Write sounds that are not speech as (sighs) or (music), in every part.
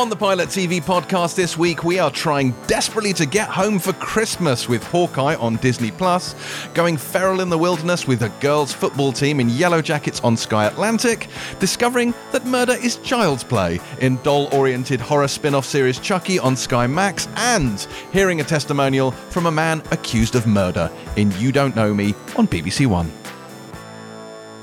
On the Pilot TV podcast this week, we are trying desperately to get home for Christmas with Hawkeye on Disney Plus, going feral in the wilderness with a girls' football team in Yellowjackets on Sky Atlantic, discovering that murder is child's play in doll-oriented horror spin-off series Chucky on Sky Max, and hearing a testimonial from a man accused of murder in You Don't Know Me on BBC One.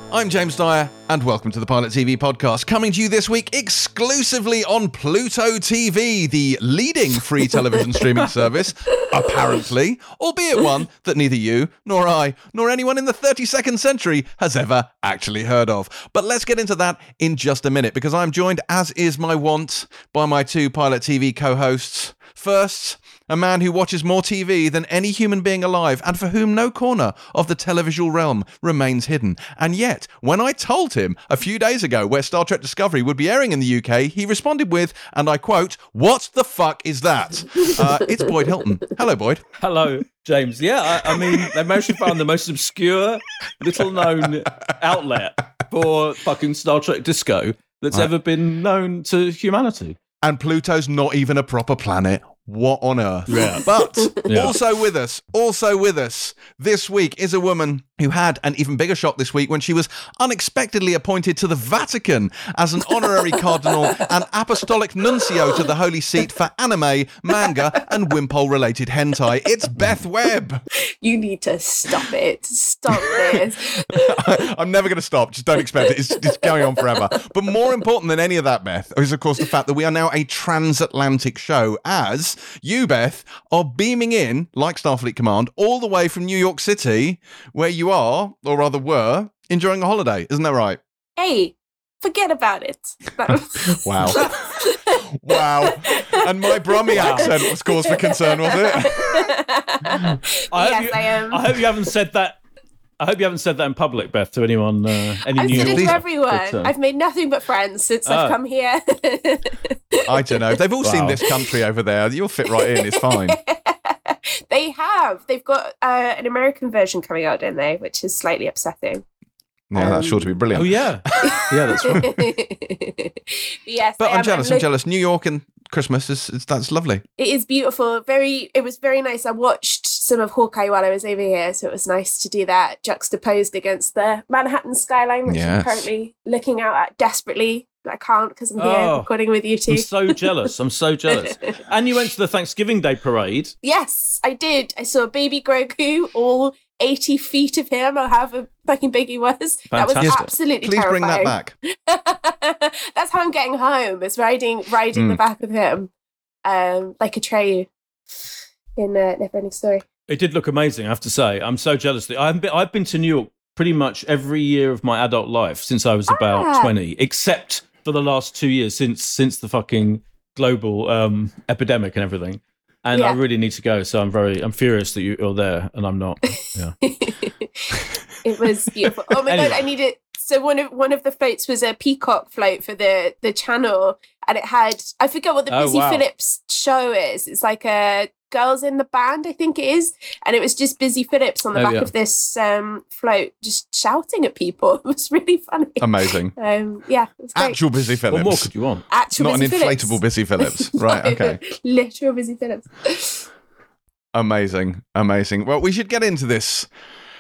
I'm James Dyer, and welcome to the Pilot TV podcast, coming to you this week exclusively on Pluto TV, the leading free (laughs) television streaming service, apparently, albeit one that neither you, nor I, nor anyone in the 32nd century has ever actually heard of. But let's get into that in just a minute, because I'm joined, as is my wont, by my two Pilot TV co hosts. First, a man who watches more TV than any human being alive and for whom no corner of the televisual realm remains hidden. And yet, when I told him a few days ago where Star Trek Discovery would be airing in the UK, he responded with, and I quote, What the fuck is that? (laughs) Uh, it's Boyd Hilton. Hello, Boyd. Hello, James. Yeah, I, I mean, they managed to find the most obscure, little known outlet for fucking Star Trek Disco that's Right. ever been known to humanity. And Pluto's not even a proper planet. What on earth? Yeah. (laughs) But (laughs) Yeah. also with us, also with us this week is a woman who had an even bigger shock this week when she was unexpectedly appointed to the Vatican as an honorary (laughs) cardinal and apostolic nuncio to the Holy See for anime, manga, and Wimpole related hentai. It's Beth Webb. You need to stop it. Stop this. I'm never going to stop. Just don't expect it. It's, it's going on forever. But more important than any of that, Beth, is of course the fact that we are now a transatlantic show as you, Beth, are beaming in, like Starfleet Command, all the way from New York City, where you are, or rather were, enjoying a holiday. Isn't that right? hey, forget about it. (laughs) Wow. (laughs) Wow. And my Brummy Wow. accent was cause for concern, was it? (laughs) I hope yes, you, I am. I hope you haven't said that. I hope you haven't said that in public, Beth, to anyone, uh, any I've New said it Yorker. to everyone. But, uh, I've made nothing but friends since I've Oh. come here. (laughs) I don't know. They've all seen this country over there. You'll fit right in. It's fine. (laughs) they have. They've got uh, an American version coming out, don't they? Which is slightly upsetting. Yeah, that's sure to be brilliant. oh, yeah. (laughs) Yeah, that's right. yes, But I I'm am. jealous. I'm look- jealous. New York and Christmas is, is that's lovely. It is beautiful. Very. It was very nice. I watched some of Hawkeye while I was over here, so it was nice to do that juxtaposed against the Manhattan skyline, which Yes. I'm currently looking out at desperately. but I can't because I'm here Oh. recording with you two. I'm so jealous. I'm so jealous. (laughs) And you went to the Thanksgiving Day parade. yes, I did. I saw baby Grogu, all 80 feet of him, or however fucking big he was. That was Fantastic. absolutely Please bring that back. (laughs) That's how I'm getting home. Is riding riding the Mm. back of him, um, like a Atreyu in uh, Neverending Story. It did look amazing, I have to say. I'm so jealous. I've been, I've been to New York pretty much every year of my adult life since I was about Ah. 20, except for the last two years since since the fucking global um, epidemic and everything. And I really need to go, so I'm very I'm furious that you're there and I'm not. (laughs) Yeah. it was beautiful. Oh my Anyway. god, I need it. So one of one of the floats was a peacock float for the the channel, and it had I forget what the Oh, Busy wow. Philipps show is. It's like a girls in the band, I think it is, and it was just Busy Philipps on the Oh, back yeah. of this um, float, just shouting at people. (laughs) It was really funny. Amazing. Um, yeah, it was great. Actual Busy Philipps. What more could you want? Actual Not an Busy Philipps. inflatable Busy Philipps. (laughs) right, okay. Literal Busy Philipps. Amazing. Amazing. Well, we should get into this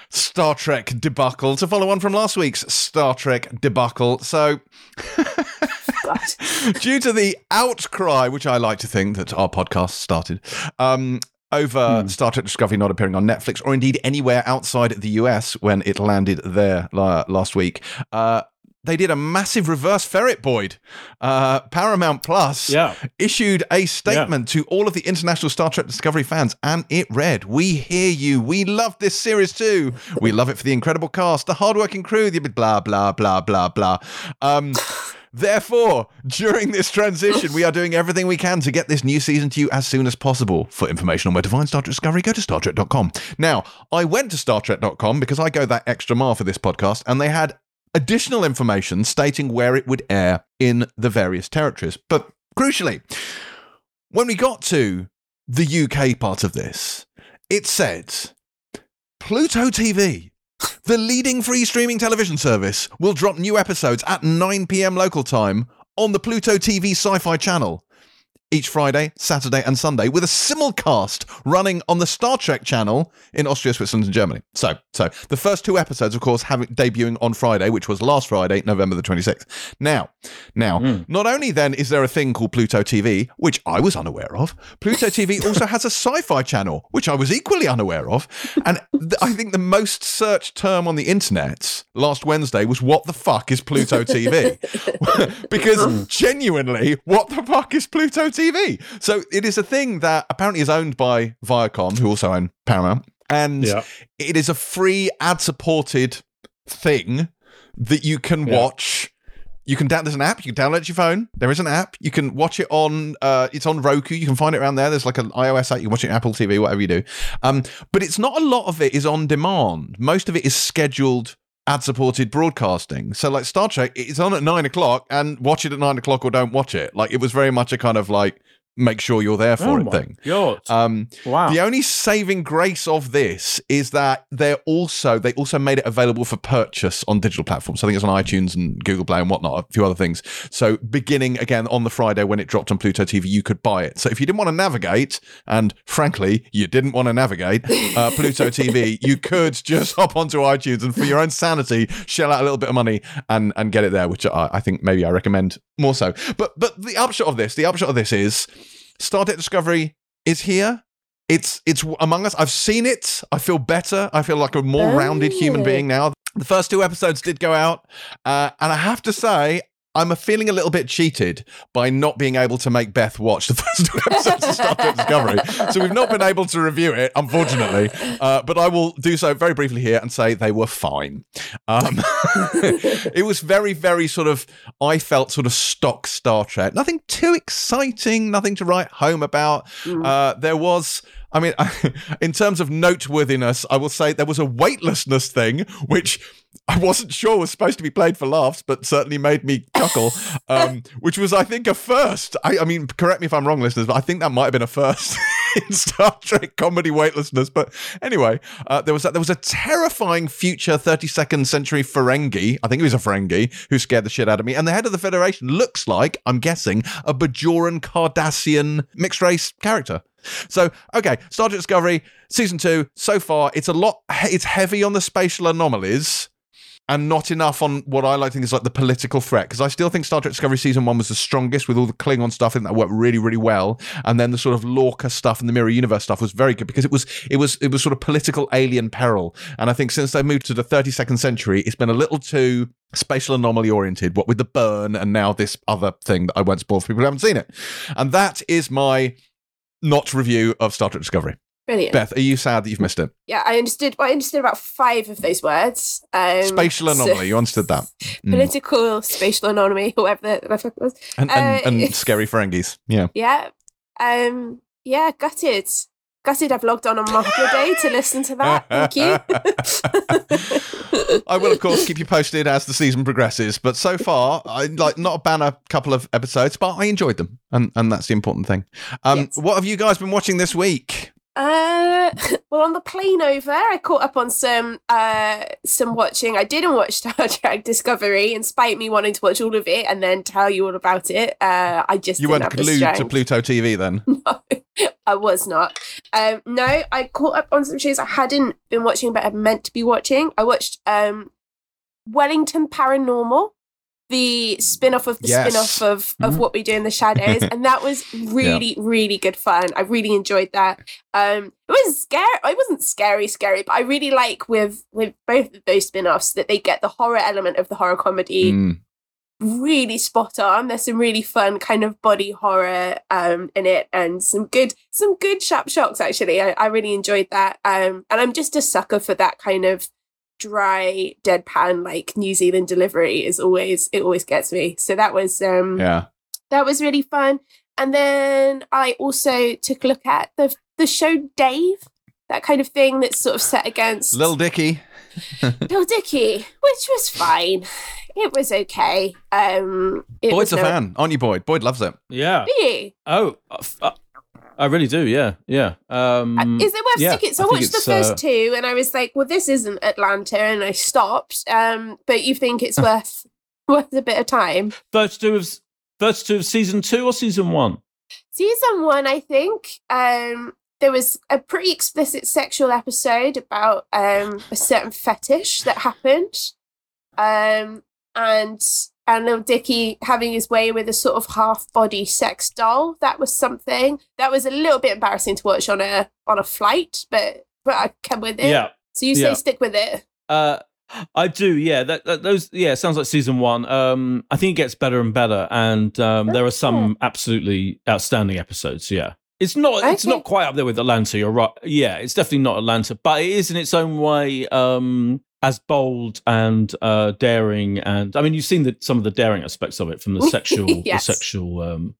Star Trek debacle to follow on from last week's Star Trek debacle. So, (laughs) God. (laughs) due to the outcry, which I like to think that our podcast started, um, over Hmm. Star Trek Discovery not appearing on Netflix or indeed anywhere outside the US when it landed there la- last week, uh, they did a massive reverse ferret, Boyd. Uh, Paramount Plus Yeah. issued a statement to all of the international Star Trek Discovery fans, and it read, We hear you. We love this series too. We love it for the incredible cast, the hardworking crew, the blah, blah, blah, blah, blah. Um, Therefore, during this transition, we are doing everything we can to get this new season to you as soon as possible. For information on where to find Star Trek Discovery, go to StarTrek.com. Now, I went to StarTrek.com because I go that extra mile for this podcast, and they had additional information stating where it would air in the various territories. But crucially, when we got to the UK part of this, it said Pluto TV, the leading free streaming television service, will drop new episodes at 9 pm local time on the Pluto TV Sci Fi channel. Each Friday, Saturday, and Sunday with a simulcast running on the Star Trek channel in Austria, Switzerland, and Germany. So, so the first two episodes, of course, having debuting on Friday, which was last Friday, November the 26th. Now, now, hmm. not only then is there a thing called Pluto TV, which I was unaware of, Pluto TV (laughs) also has a sci-fi channel, which I was equally unaware of. And th- I think the most searched term on the internet last Wednesday was "What the fuck is Pluto TV?" (laughs) (laughs) because hmm. genuinely, what the fuck is Pluto TV? So it is a thing that apparently is owned by Viacom, who also own Paramount, and Yeah. it is a free ad-supported thing that you can Yeah. watch. You can down. There's an app. You can download it to your phone. There is an app. You can watch it on. Uh, it's on Roku. You can find it around there. There's like an iOS app. You can watch it on Apple TV, whatever you do. Um, but it's not a lot of it is on demand. Most of it is scheduled ad-supported broadcasting. So like Star Trek, it's on at nine o'clock, and watch it at nine o'clock or don't watch it. Like it was very much a kind of like make sure you're there for oh it thing. Um, wow. the only saving grace of this is that they're also they also made it available for purchase on digital platforms. I think it's on iTunes and Google Play and whatnot, a few other things. So beginning again on the Friday when it dropped on Pluto TV, you could buy it. So if you didn't want to navigate, and frankly you didn't want to navigate uh, (laughs) Pluto TV, you could just hop onto iTunes and for your own sanity shell out a little bit of money and and get it there, which I, I think maybe I recommend more so. But but the upshot of this, the upshot of this is Star Trek Discovery is here. It's it's among us. I've seen it. I feel better. I feel like a more rounded human Oh. being now. The first two episodes did go out, uh, and I have to say. I'm feeling a little bit cheated by not being able to make Beth watch the (laughs) first two episodes of Star Trek Discovery. So we've not been able to review it, unfortunately. Uh, but I will do so very briefly here and say they were fine. Um, (laughs) it was very, very sort of, I felt sort of stock Star Trek. Nothing too exciting, nothing to write home about. Uh, there was. I mean, (laughs) in terms of noteworthiness, I will say there was a weightlessness thing, which I wasn't sure was supposed to be played for laughs, but certainly made me chuckle, (laughs) um, which was, I think, a first. I, I mean, correct me if I'm wrong, listeners, but I think that might have been a first (laughs) in Star Trek comedy weightlessness. But anyway, uh, there was that. There was a terrifying future 32nd century Ferengi. I think he was a Ferengi who scared the shit out of me. And the head of the Federation looks like, I'm guessing, a Bajoran Cardassian mixed race character. So, okay, Star Trek Discovery season two. So far, it's a lot. It's heavy on the spatial anomalies and not enough on what I like to think is like the political threat. Because I still think Star Trek Discovery season one was the strongest with all the Klingon stuff. I think that worked really, really well. And then the sort of Lorca stuff and the Mirror Universe stuff was very good because it was it was it was sort of political alien peril. And I think since they moved to the 32nd century, it's been a little too spatial anomaly oriented. What with the burn and now this other thing that I won't spoil for people who haven't seen it. And that is my not review of Star Trek Discovery. Brilliant. Beth, are you sad that you've missed it? Yeah, I understood. I understood about five of those words. Um, Spatial so- anomaly, you understood that. (laughs) Mm. Political spatial anomaly, (laughs) whatever the, the fuck it was. And, and, Uh, and (laughs) scary Ferengis. Yeah. Yeah. Um. Yeah. Gutted. Gutted. I've logged on on my holiday to listen to that. Thank you. I will, of course, keep you posted as the season progresses. But so far, I like not a banner couple of episodes, but I enjoyed them, and and that's the important thing. Um, Yes. what have you guys been watching this week? Uh, (laughs) well, on the plane over, I caught up on some uh some watching. I didn't watch (laughs) Star Trek Discovery, in spite of me wanting to watch all of it and then tell you all about it. Uh, I just You weren't glued to. Pluto TV then. (laughs) no, I was not. Um, no, I caught up on some shows I hadn't been watching, but I meant to be watching. I watched um, Wellington Paranormal, the spin-off of the Yes. spin-off of, of Mhm. What We Do in the Shadows, and that was (laughs) really, really good fun. I really enjoyed that. Um, it was scary. It wasn't scary, scary, but I really like with with both of those spin-offs that they get the horror element of the horror comedy Mm. really spot on. There's some really fun kind of body horror um in it and some good some good sharp shocks actually. I, I really enjoyed that. Um and I'm just a sucker for that kind of dry deadpan like New Zealand delivery is always it always gets me. So that was um Yeah. that was really fun. And then I also took a look at the the show Dave, that kind of thing that's sort of set against Little Dicky. (laughs) Little Dicky, which was fine. It was okay. Um, it Boyd's was a no- fan, aren't you, Boyd? Boyd loves it. Yeah. Really? Oh, uh, f- uh, I really do. Yeah. Yeah. Um, Uh, Is it worth yeah, tickets? I, I watched the first uh, two, and I was like, "Well, this isn't Atlanta," and I stopped. Um, but you think it's (laughs) worth worth a bit of time? first two of first two of season two or season one? season one, I think, um, there was a pretty explicit sexual episode about um, a certain fetish that happened. Um, and and little Dicky having his way with a sort of half body sex doll. That was something that was a little bit embarrassing to watch on a on a flight, but but I came with it. Yeah. So you say Yeah. stick with it. Uh, I do, yeah. That, that those, yeah, sounds like season one. Um, I think it gets better and better, and um, there are some absolutely outstanding episodes. Yeah, it's not, it's not quite up there with Atlanta. You're right. Yeah, it's definitely not Atlanta, but it is in its own way um, as bold and uh, daring. And I mean, you've seen the, some of the daring aspects of it from the (laughs) sexual, Yes. the sexual um,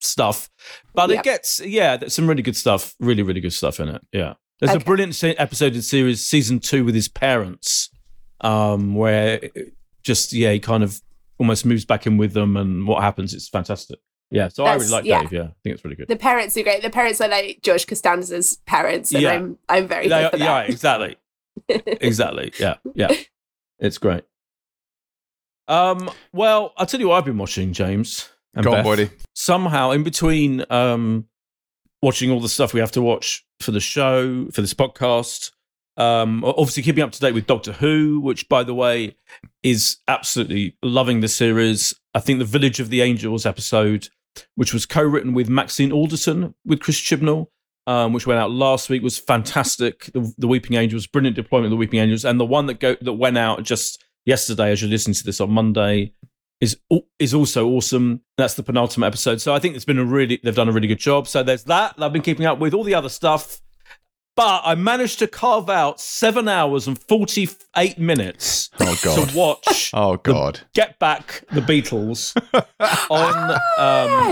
stuff, but Yep. it gets, yeah, there's some really good stuff. Really, really good stuff in it. Yeah. There's a brilliant episode in series season two with his parents, um, where just yeah, he kind of almost moves back in with them, and what happens? It's fantastic. Yeah, so I really like yeah. Dave. Yeah, I think it's really good. The parents are great. The parents are like George Costanza's parents, and Yeah. I'm I'm very Yeah, here for yeah, exactly, exactly. Yeah, yeah, it's great. Um, well, I'll tell you what I've been watching, James. And Go on. Boydie. somehow in between um watching all the stuff we have to watch for the show for this podcast um obviously keeping up to date with doctor who which by the way is absolutely loving the series i think the village of the angels episode which was co-written with maxine alderton with chris chibnall um, which went out last week was fantastic the, the weeping angels brilliant deployment of the weeping angels and the one that go that went out just yesterday as you're listening to this on monday is is also awesome. That's the penultimate episode. So I think it's been a really they've done a really good job. So there's that. I've been keeping up with all the other stuff. But I managed to carve out seven hours and forty eight minutes Oh God. to watch (laughs) Oh God. Get Back the Beatles (laughs) on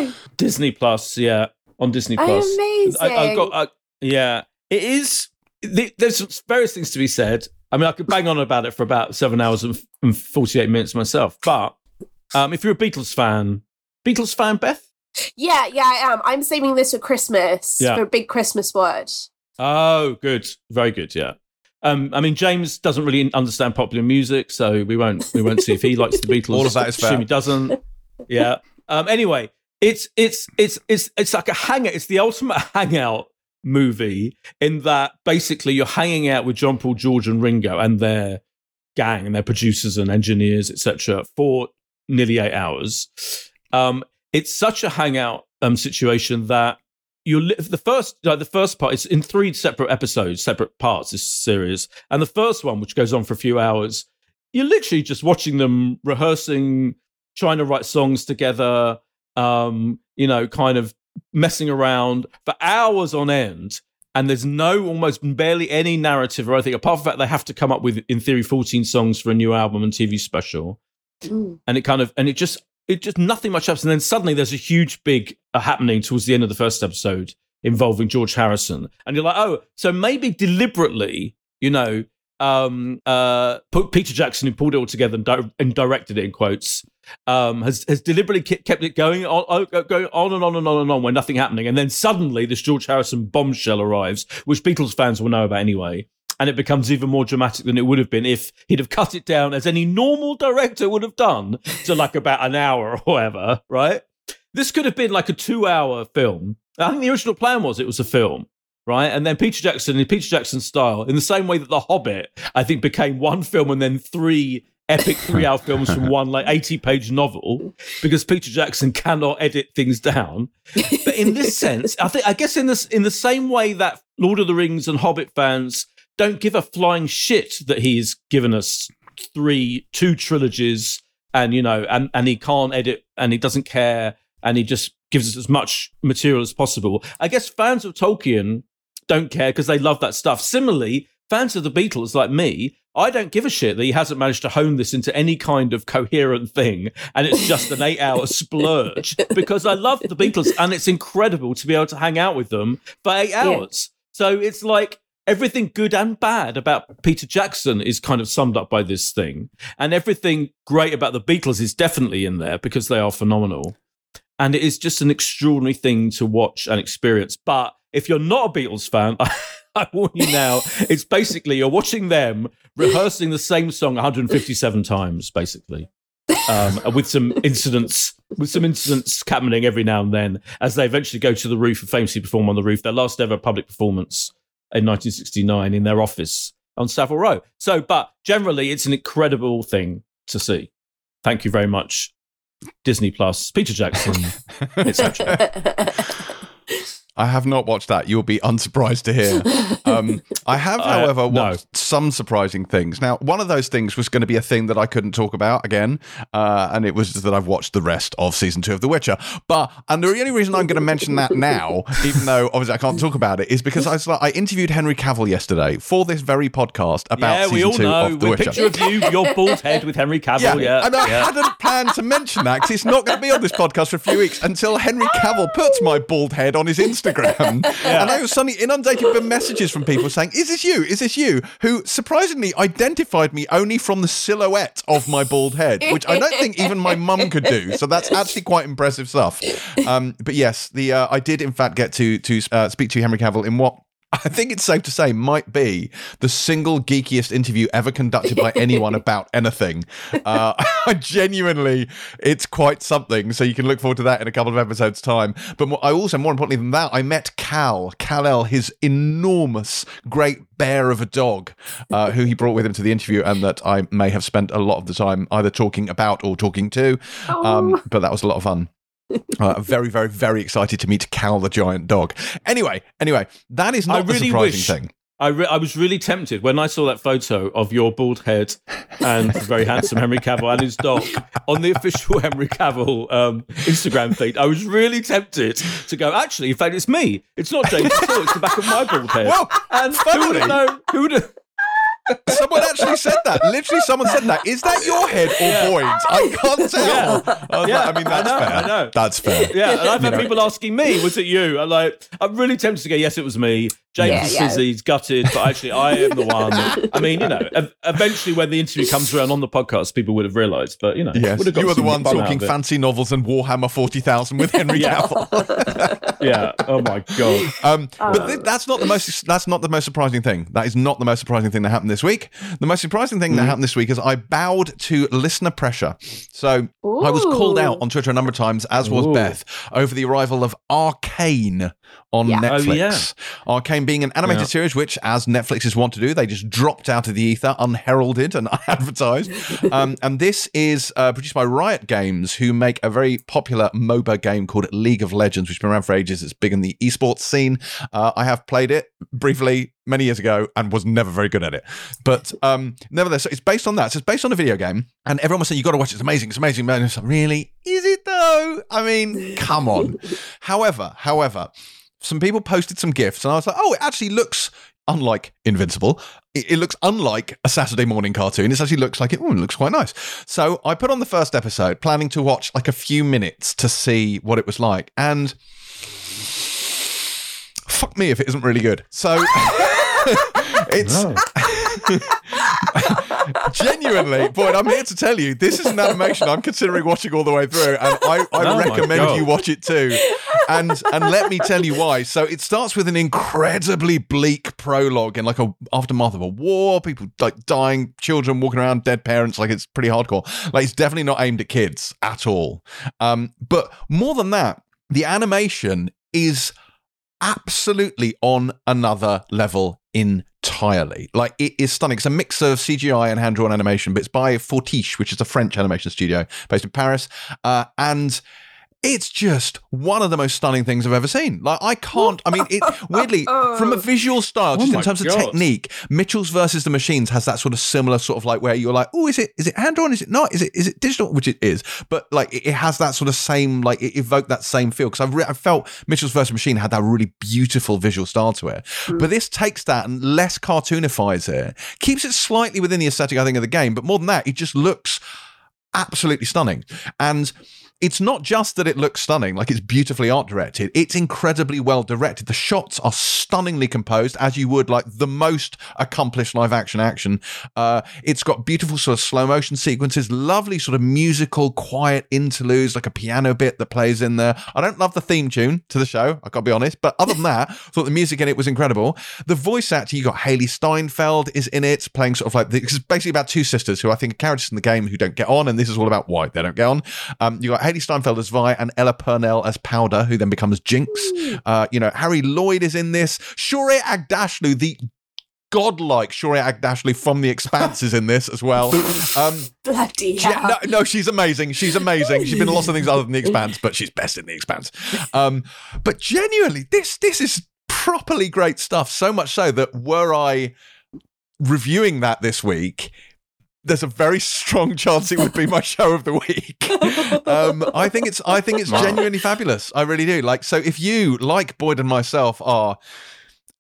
um, Disney Plus. Yeah, on Disney Plus. amazing. I, I've got, uh, yeah, it is. There's various things to be said. I mean, I could bang on about it for about seven hours and, and 48 minutes myself. But um, if you're a Beatles fan, Beatles fan, Beth? yeah, yeah, I am. I'm saving this for Christmas Yeah. for a big Christmas watch. Oh, good, very good. Yeah. Um, I mean, James doesn't really understand popular music, so we won't we won't see if he likes the (laughs) Beatles. All of that is fair. Assume fair. he doesn't. Yeah. (laughs) Um, anyway, it's it's it's it's it's like a hangout. It's the ultimate (laughs) hangout movie in that basically you're hanging out with John Paul, George, and Ringo and their gang and their producers and engineers, etc., for nearly eight hours. Um, it's such a hangout um, situation that you li- the first like the first part is in three separate episodes, separate parts. This series, and the first one, which goes on for a few hours, you're literally just watching them rehearsing, trying to write songs together. Um, you know, kind of messing around for hours on end. And there's no almost barely any narrative or anything apart from that they have to come up with, in theory, 14 songs for a new album and TV special Mm. and it kind of and it just it just nothing much happens and then suddenly there's a huge big uh, happening towards the end of the first episode involving george harrison and you're like oh so maybe deliberately you know um uh peter jackson who pulled it all together and, di- and directed it in quotes um has has deliberately kept it going on going on and on and on and on when nothing happening and then suddenly this george harrison bombshell arrives which beatles fans will know about anyway and it becomes even more dramatic than it would have been if he'd have cut it down as any normal director would have done to like about an hour or whatever, right? This could have been like a two hour film. I think the original plan was it was a film, right? And then Peter Jackson, in Peter Jackson style, in the same way that The Hobbit, I think, became one film and then three epic (laughs) three hour films from one like 80 page novel because Peter Jackson cannot edit things down. But in this (laughs) sense, I think I guess in this in the same way that Lord of the Rings and Hobbit fans don't give a flying shit that he's given us three two trilogies and you know and and he can't edit and he doesn't care and he just gives us as much material as possible. I guess fans of Tolkien don't care because they love that stuff. Similarly, fans of the Beatles like me, I don't give a shit that he hasn't managed to hone this into any kind of coherent thing and it's just an 8-hour splurge (laughs) because I love the Beatles and it's incredible to be able to hang out with them for 8 hours. So it's like everything good and bad about Peter Jackson is kind of summed up by this thing. And everything great about the Beatles is definitely in there because they are phenomenal. And it is just an extraordinary thing to watch and experience. But if you're not a Beatles fan, (laughs) I warn you now, it's basically you're watching them rehearsing the same song 157 times, basically. um, with some incidents, with some incidents happening every now and then as they eventually go to the roof and famously perform on the roof. Their last ever public performance in 1969 in their office on Savile Row. So, but generally, it's an incredible thing to see. Thank you very much, Disney Plus, Peter Jackson, etc. (laughs) I have not watched that. You'll be (laughs) unsurprised to hear. Um, I have, (laughs) Uh, however, no. watched some surprising things. Now, one of those things was going to be a thing that I couldn't talk about again, uh, and it was that I've watched the rest of season two of The Witcher. But and the only reason I'm going to mention that now, even though obviously I can't talk about it, is because I like, I interviewed Henry Cavill yesterday for this very podcast about yeah, season we all two know. of The With Witcher. picture of you, your bald head with Henry Cavill. Yeah, and I yeah. hadn't planned to mention that because it's not going to be on this podcast for a few weeks until Henry Cavill puts my bald head on his Instagram. (laughs) And I was suddenly inundated with messages from people saying, Is this you? Is this you? Who surprisingly identified me only from the silhouette of my bald head, which I don't think even my mum could do. So that's actually quite impressive stuff. Um, but yes, the uh, I did in fact get to to uh, speak to Henry Cavill in what I think it's safe to say might be the single geekiest interview ever conducted by anyone (laughs) about anything. Uh, (laughs) genuinely, it's quite something. So you can look forward to that in a couple of episodes' time. But more, I also, more importantly than that, I met Kal, Kal-El, his enormous, great bear of a dog, uh, who he brought with him to the interview, and that I may have spent a lot of the time either talking about or talking to. Um, but that was a lot of fun. Uh, very, very, very excited to meet Kal the giant dog. Anyway, anyway, that is I not the really surprising wish- thing. I, re- I was really tempted when I saw that photo of your bald head and the (laughs) very handsome Henry Cavill and his dog on the official (laughs) Henry Cavill um, Instagram feed. I was really tempted to go. Actually, in fact, it's me. It's not James at all. It's the back of my bald head. Well, and who funnily- would have known? Who would have? Someone actually said that. Literally, someone said that. Is that your head or Boyd's? I can't (laughs) tell. I, was Yeah, like, I mean, I that's know, fair. I know. That's fair. Yeah, and I've You had know. people asking me, "Was it you?" I'm like, I'm really tempted to go, "Yes, it was me." James Yeah, is yeah. he's gutted, but actually, I am the one. (laughs) I mean, you know, eventually, when the interview comes around on the podcast, people would have realised. But you know, Yes, would have got you were the one talking fancy novels and Warhammer 40,000 with Henry Yeah. Cavill. (laughs) Yeah. Oh my god. Um, but th- that's not the most. That's not the most surprising thing. That is not the most surprising thing that happened this week. The most surprising thing that Mm-hmm. happened this week is I bowed to listener pressure. So I was called out on Twitter a number of times, as was Ooh. Beth, over the arrival of Arcane on Yeah. Oh, Netflix. yeah. Arcane being an animated Yeah. series, which, as Netflix is wont to do, they just dropped out of the ether, unheralded and (laughs) unadvertised. um, and this is uh, produced by Riot Games, who make a very popular MOBA game called League of Legends, which has been around for ages. It's big in the esports scene. Uh, I have played it briefly many years ago and was never very good at it. But um, nevertheless, it's based on that. So it's based on a video game, and everyone was saying, You got to watch it. It's amazing. It's amazing. And it's like, really? Is it though? I mean, come on. (laughs) however, however, some people posted some gifts, and I was like, Oh, it actually looks. Unlike Invincible, it, it looks unlike a Saturday morning cartoon. It actually looks like it, oh, it looks quite nice. So I put on the first episode, planning to watch like a few minutes to see what it was like. And fuck me if it isn't really good. So (laughs) it's (laughs) genuinely, Boyd, I'm here to tell you this is an animation I'm considering watching all the way through, and I, I Oh recommend you watch it too. And and let me tell you why. So it starts with an incredibly bleak prologue in like a aftermath of a war, people like dying, children walking around, dead parents. Like it's pretty hardcore. Like it's definitely not aimed at kids at all. Um, but more than that, the animation is absolutely on another level entirely. Like it is stunning. It's a mix of CGI and hand drawn animation, but it's by Fortiche, which is a French animation studio based in Paris, uh, and. It's just one of the most stunning things I've ever seen. Like I can't. I mean, it weirdly (laughs) oh. from a visual style, just Oh in terms of technique, Mitchell's versus the Machines has that sort of similar sort of like where you're like, oh, is it is it hand drawn? Is it not? Is it is it digital? Which it is, but like it, it has that sort of same like it evoked that same feel because I've re- I felt Mitchell's versus Machine had that really beautiful visual style to it, hmm. but this takes that and less cartoonifies it, keeps it slightly within the aesthetic I think of the game, but more than that, it just looks absolutely stunning and. It's not just that it looks stunning, like it's beautifully art directed. It's incredibly well directed. The shots are stunningly composed, as you would like the most accomplished live action action. Uh, it's got beautiful sort of slow motion sequences, lovely sort of musical, quiet interludes, like a piano bit that plays in there. I don't love the theme tune to the show, I gotta be honest, but other than (laughs) that, I thought the music in it was incredible. The voice actor, you got Hailee Steinfeld is in it, playing sort of like it's basically about two sisters who I think are characters in the game who don't get on, and this is all about why they don't get on. Um, you got Hailee Steinfeld as Vi and Ella Purnell as Powder, who then becomes Jinx. Uh, you know, Harry Lloyd is in this. Shohreh Aghdashloo, the godlike Shohreh Aghdashloo from The Expanse is in this as well. (laughs) Um, Bloody she- hell. no, no, she's amazing. She's amazing. She's been in lots of things other than The (laughs) Expanse, but she's best in The Expanse. Um, but genuinely, this this is properly great stuff. So much so that were I reviewing that this week, there's a very strong chance it would be my show of the week. (laughs) Um, I think it's I think it's Wow. genuinely fabulous. I really do. Like so, if you like Boyd and myself are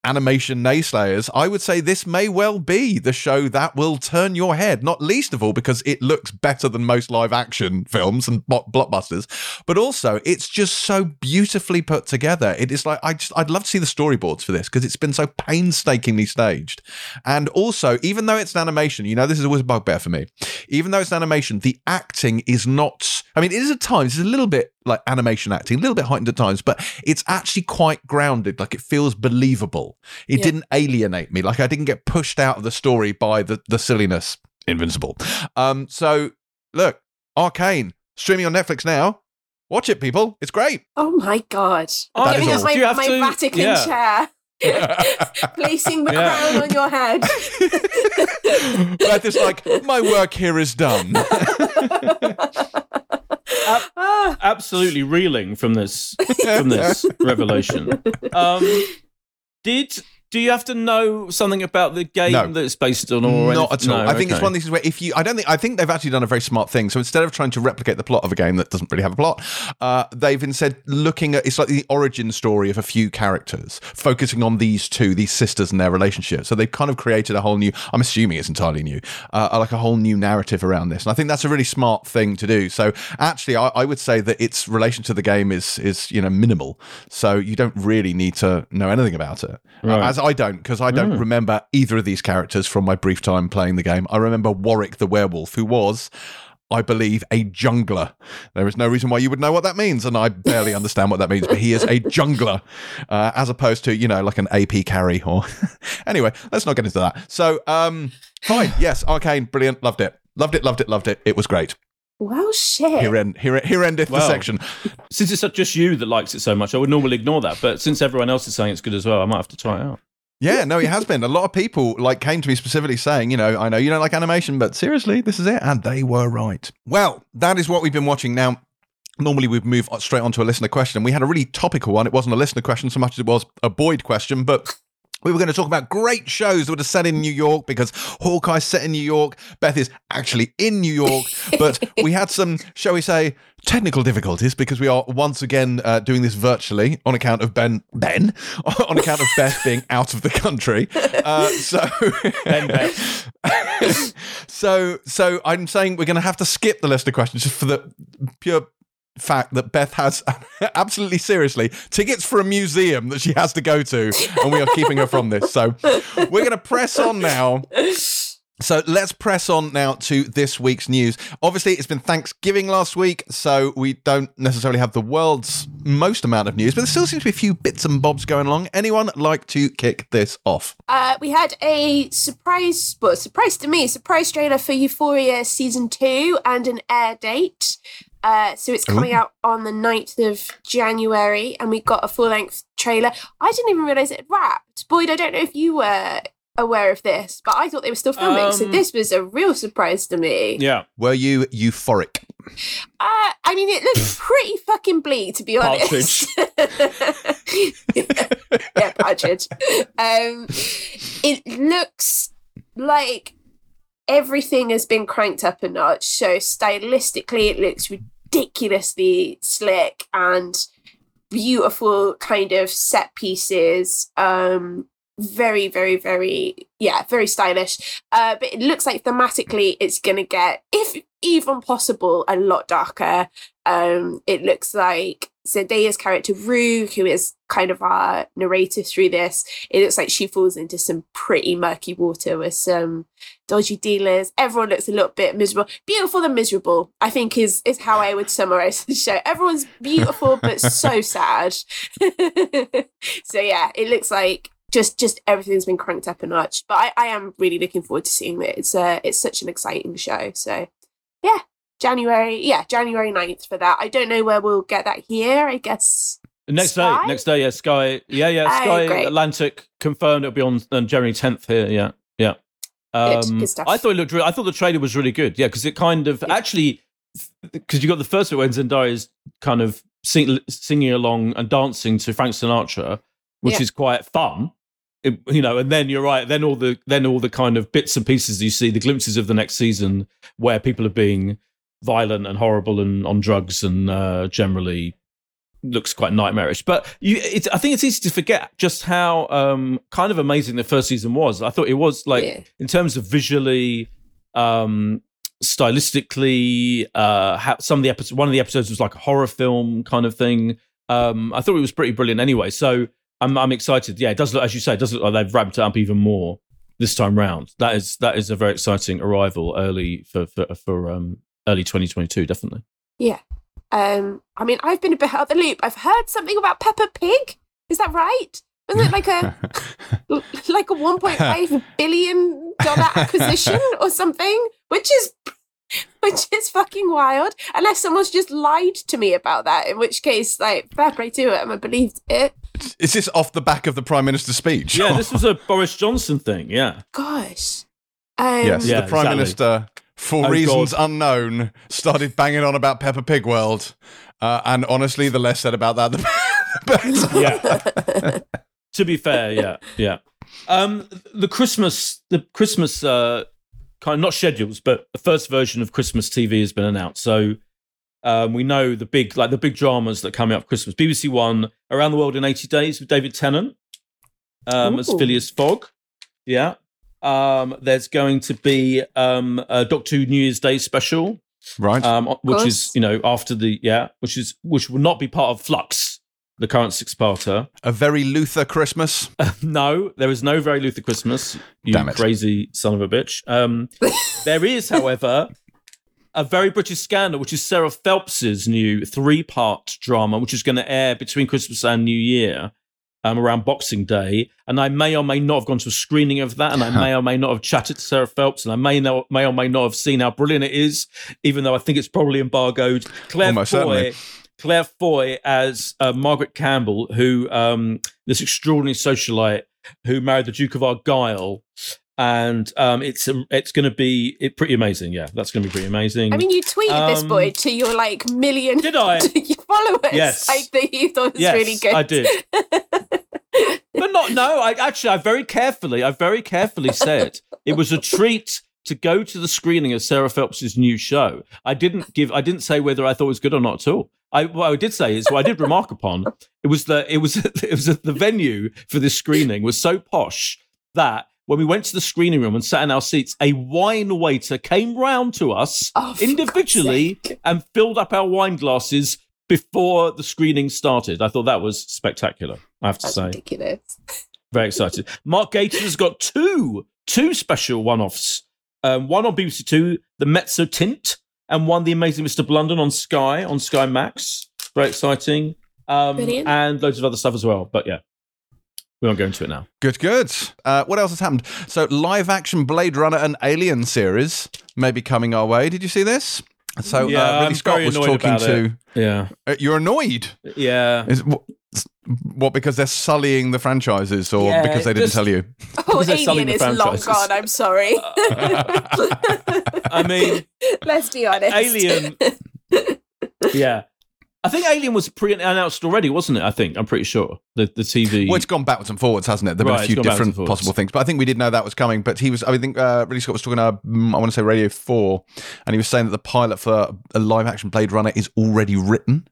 animation naysayers, I would say this may well be the show that will turn your head, not least of all because it looks better than most live action films and blockbusters, but also it's just so beautifully put together. It is like, I just, I'd love to see the storyboards for this because it's been so painstakingly staged. And also, even though it's an animation, you know, this is always a bugbear for me. Even though it's an animation, the acting is not, I mean, it is at times, it's a little bit like animation acting, a little bit heightened at times, but it's actually quite grounded. Like it feels believable. It Yeah. didn't alienate me. Like I didn't get pushed out of the story by the, the silliness. Invincible. Um, so look, Arcane streaming on Netflix now. Watch it, people. It's great. Oh my god. Oh, That Giving is up my, you have my to- Vatican yeah. chair. (laughs) Placing the Yeah. crown on your head. (laughs) Beth is like, my work here is done. (laughs) Ah, absolutely reeling from this from this (laughs) revelation. Um, did do you have to know something about the game No. that it's based on, or Not anything? at all. No, I think it's one of these where if you, I don't think, I think they've actually done a very smart thing. So instead of trying to replicate the plot of a game that doesn't really have a plot, uh, they've instead looking at it's like the origin story of a few characters, focusing on these two, these sisters and their relationship. So they've kind of created a whole new. I'm assuming it's entirely new, uh, like a whole new narrative around this, and I think that's a really smart thing to do. So actually, I, I would say that its relation to the game is is you know minimal. So you don't really need to know anything about it, Uh, as I don't because I don't remember either of these characters from my brief time playing the game. I remember Warwick the werewolf, who was. I believe a jungler. There is no reason why you would know what that means, and I barely (laughs) understand what that means. But he is a jungler, uh, as opposed to you know like an AP carry. Or (laughs) anyway, let's not get into that. So, um, fine. (sighs) Yes, Arcane, brilliant. Loved it. Loved it. Loved it. Loved it. It was great. well, shit. Here end. Here, here endeth the section. (laughs) Since it's just you that likes it so much, I would normally ignore that. But since everyone else is saying it's good as well, I might have to try it out. Yeah, no, it has been. A lot of people like came to me specifically saying, you know, I know you don't like animation, but seriously, this is it, and they were right. Well, that is what we've been watching now. Normally, we'd move straight on to a listener question. We had a really topical one. It wasn't a listener question so much as it was a Boyd question, but we were going to talk about great shows that were set in New York because Hawkeye set in New York. Beth is actually in New York, (laughs) but we had some, shall we say, technical difficulties because we are once again uh, doing this virtually on account of Ben, Ben, (laughs) on account of Beth being out of the country. Uh, (laughs) so, Ben Beth. so, so I'm saying we're going to have to skip the list of questions just for the pure fact that Beth has (laughs) absolutely seriously tickets for a museum that she has to go to, and we are keeping her from this. So we're going to press on now. So let's press on now to this week's news. Obviously, it's been Thanksgiving last week, so we don't necessarily have the world's most amount of news, but there still seems to be a few bits and bobs going along. Anyone like to kick this off? Uh, we had a surprise, well, surprise to me, surprise trailer for Euphoria season two and an air date. Uh, so it's coming Ooh. out on the 9th of January, and we got a full length trailer. I didn't even realize it had wrapped. Boyd, I don't know if you were aware of this, but I thought they were still filming. so Um, this was a real surprise to me. Yeah. Were you euphoric? Uh, I mean, it looks (laughs) pretty fucking bleak, to be honest. (laughs) yeah, partridge. Um, it looks like everything has been cranked up a notch. So stylistically, it looks ridiculously slick and beautiful kind of set pieces. Um, very, very, very, yeah, very stylish. Uh, but it looks like thematically it's going to get, if even possible, a lot darker. Um, it looks like Zendaya's character Rue, who is kind of our narrator through this, it looks like she falls into some pretty murky water with some dodgy dealers. Everyone looks a little bit miserable. Beautiful and miserable, I think, is is how I would summarize the show. Everyone's beautiful but so (laughs) sad. (laughs) so yeah, it looks like just just everything's been cranked up a notch. But I, I am really looking forward to seeing it. It's uh it's such an exciting show. So yeah, January, yeah, January 9th for that. I don't know where we'll get that here. I guess Next Sky? day, next day, yeah, Sky, yeah, yeah, Oh, Sky great. Atlantic confirmed it'll be on, January tenth here. Yeah, yeah. Um, good stuff. I thought it looked. Re- I thought the trailer was really good. Yeah, because it kind of Yeah. actually, because you got the first bit when Zendaya is kind of sing, singing along and dancing to Frank Sinatra, which Yeah. is quite fun. It- you know, and then you're right. Then all the then all the kind of bits and pieces you see, the glimpses of the next season where people are being violent and horrible and on drugs and uh, generally looks quite nightmarish. But you, it's, I think it's easy to forget just how um, kind of amazing the first season was. I thought it was like Yeah. in terms of visually, um, stylistically, uh, how, some of the episodes, one of the episodes was like a horror film kind of thing. Um, I thought it was pretty brilliant anyway. So I'm, I'm excited. Yeah, it does look, as you say, it does look like they've ramped it up even more this time round. That is that is a very exciting arrival early for for, for um, early 2022, definitely. Yeah. Um, I mean, I've been a bit out of the loop. I've heard something about Peppa Pig. Is that right? Wasn't it like a (laughs) like a 1.5 billion dollar acquisition or something? Which is which is fucking wild. Unless someone's just lied to me about that, in which case, like, fair play to it, I believed it. Is this off the back of the Prime Minister's speech? Yeah, this (laughs) was a Boris Johnson thing. Yeah. Gosh. Um, yes, Yeah, the Prime exactly. Minister, for Oh, reasons God. unknown, started banging on about Peppa Pig World. Uh, and honestly, the less said about that, the (laughs) better. Yeah. to be fair, yeah, yeah. Um, the Christmas, the Christmas, uh, kind of not schedules, but the first version of Christmas TV has been announced. So um, we know the big, like the big dramas that are coming up for Christmas. BBC One, Around the World in 80 Days with David Tennant um, as Ooh. Phileas Fogg. Yeah. Um, there's going to be um, a Doctor Who New Year's Day special right. um, which is you know after the yeah, which is which will not be part of Flux, the current six-parter. a very Luther Christmas. (laughs) no, there is no very Luther Christmas. You Damn it. crazy son of a bitch. Um, (laughs) there is, however. A very British scandal, which is Sarah Phelps's new three-part drama, which is going to air between Christmas and New Year, um, around Boxing Day. And I may or may not have gone to a screening of that, and I (laughs) may or may not have chatted to Sarah Phelps, and I may know, may or may not have seen how brilliant it is, even though I think it's probably embargoed. Claire Almost Foy, certainly. Claire Foy as uh, Margaret Campbell, who um, this extraordinary socialite who married the Duke of Argyll, and um, it's um, it's going to be it, pretty amazing. Yeah, that's going to be pretty amazing. I mean, you tweeted this Um, boy to your like million did I? (laughs) followers. Yes. Like that you thought it was yes, really good. I did. (laughs) but not no. I actually, I very carefully, I very carefully said it was a treat to go to the screening of Sarah Phelps's new show. I didn't give, I didn't say whether I thought it was good or not at all. I what I did say is what I did remark upon. It was that it was (laughs) it was the venue for this screening was so posh that. When we went to the screening room and sat in our seats, a wine waiter came round to us Oh, individually and filled up our wine glasses before the screening started. I thought that was spectacular. I have to That's say, ridiculous. very excited. Mark Gatiss has got two two special one-offs. Um, one on BBC Two, the Mezzotint, and one the Amazing Mr. Blunden on Sky on Sky Max. Very exciting, um, and loads of other stuff as well. But yeah, we won't go into it now. Good, good. Uh, what else has happened? So, live action Blade Runner and Alien series may be coming our way. Did you see this? So, Yeah, uh, Ridley I'm Scott very was talking about to. it. Yeah, Uh, you're annoyed. yeah. Is what, what? Because they're sullying the franchises, or Yeah, because they didn't just- tell you? (laughs) Oh, Because they're selling Alien the is long gone. I'm sorry. (laughs) I mean, let's be honest. Alien. (laughs) yeah. I think Alien was pre-announced already, wasn't it? I think I'm pretty sure the the TV. Well, it's gone backwards and forwards, hasn't it? There've Right, been a few gone backwards and different possible things, but I think we did know that was coming. But he was, I think, uh, Ridley Scott was talking, uh, mm, I want to say Radio Four, and he was saying that the pilot for a live action Blade Runner is already written.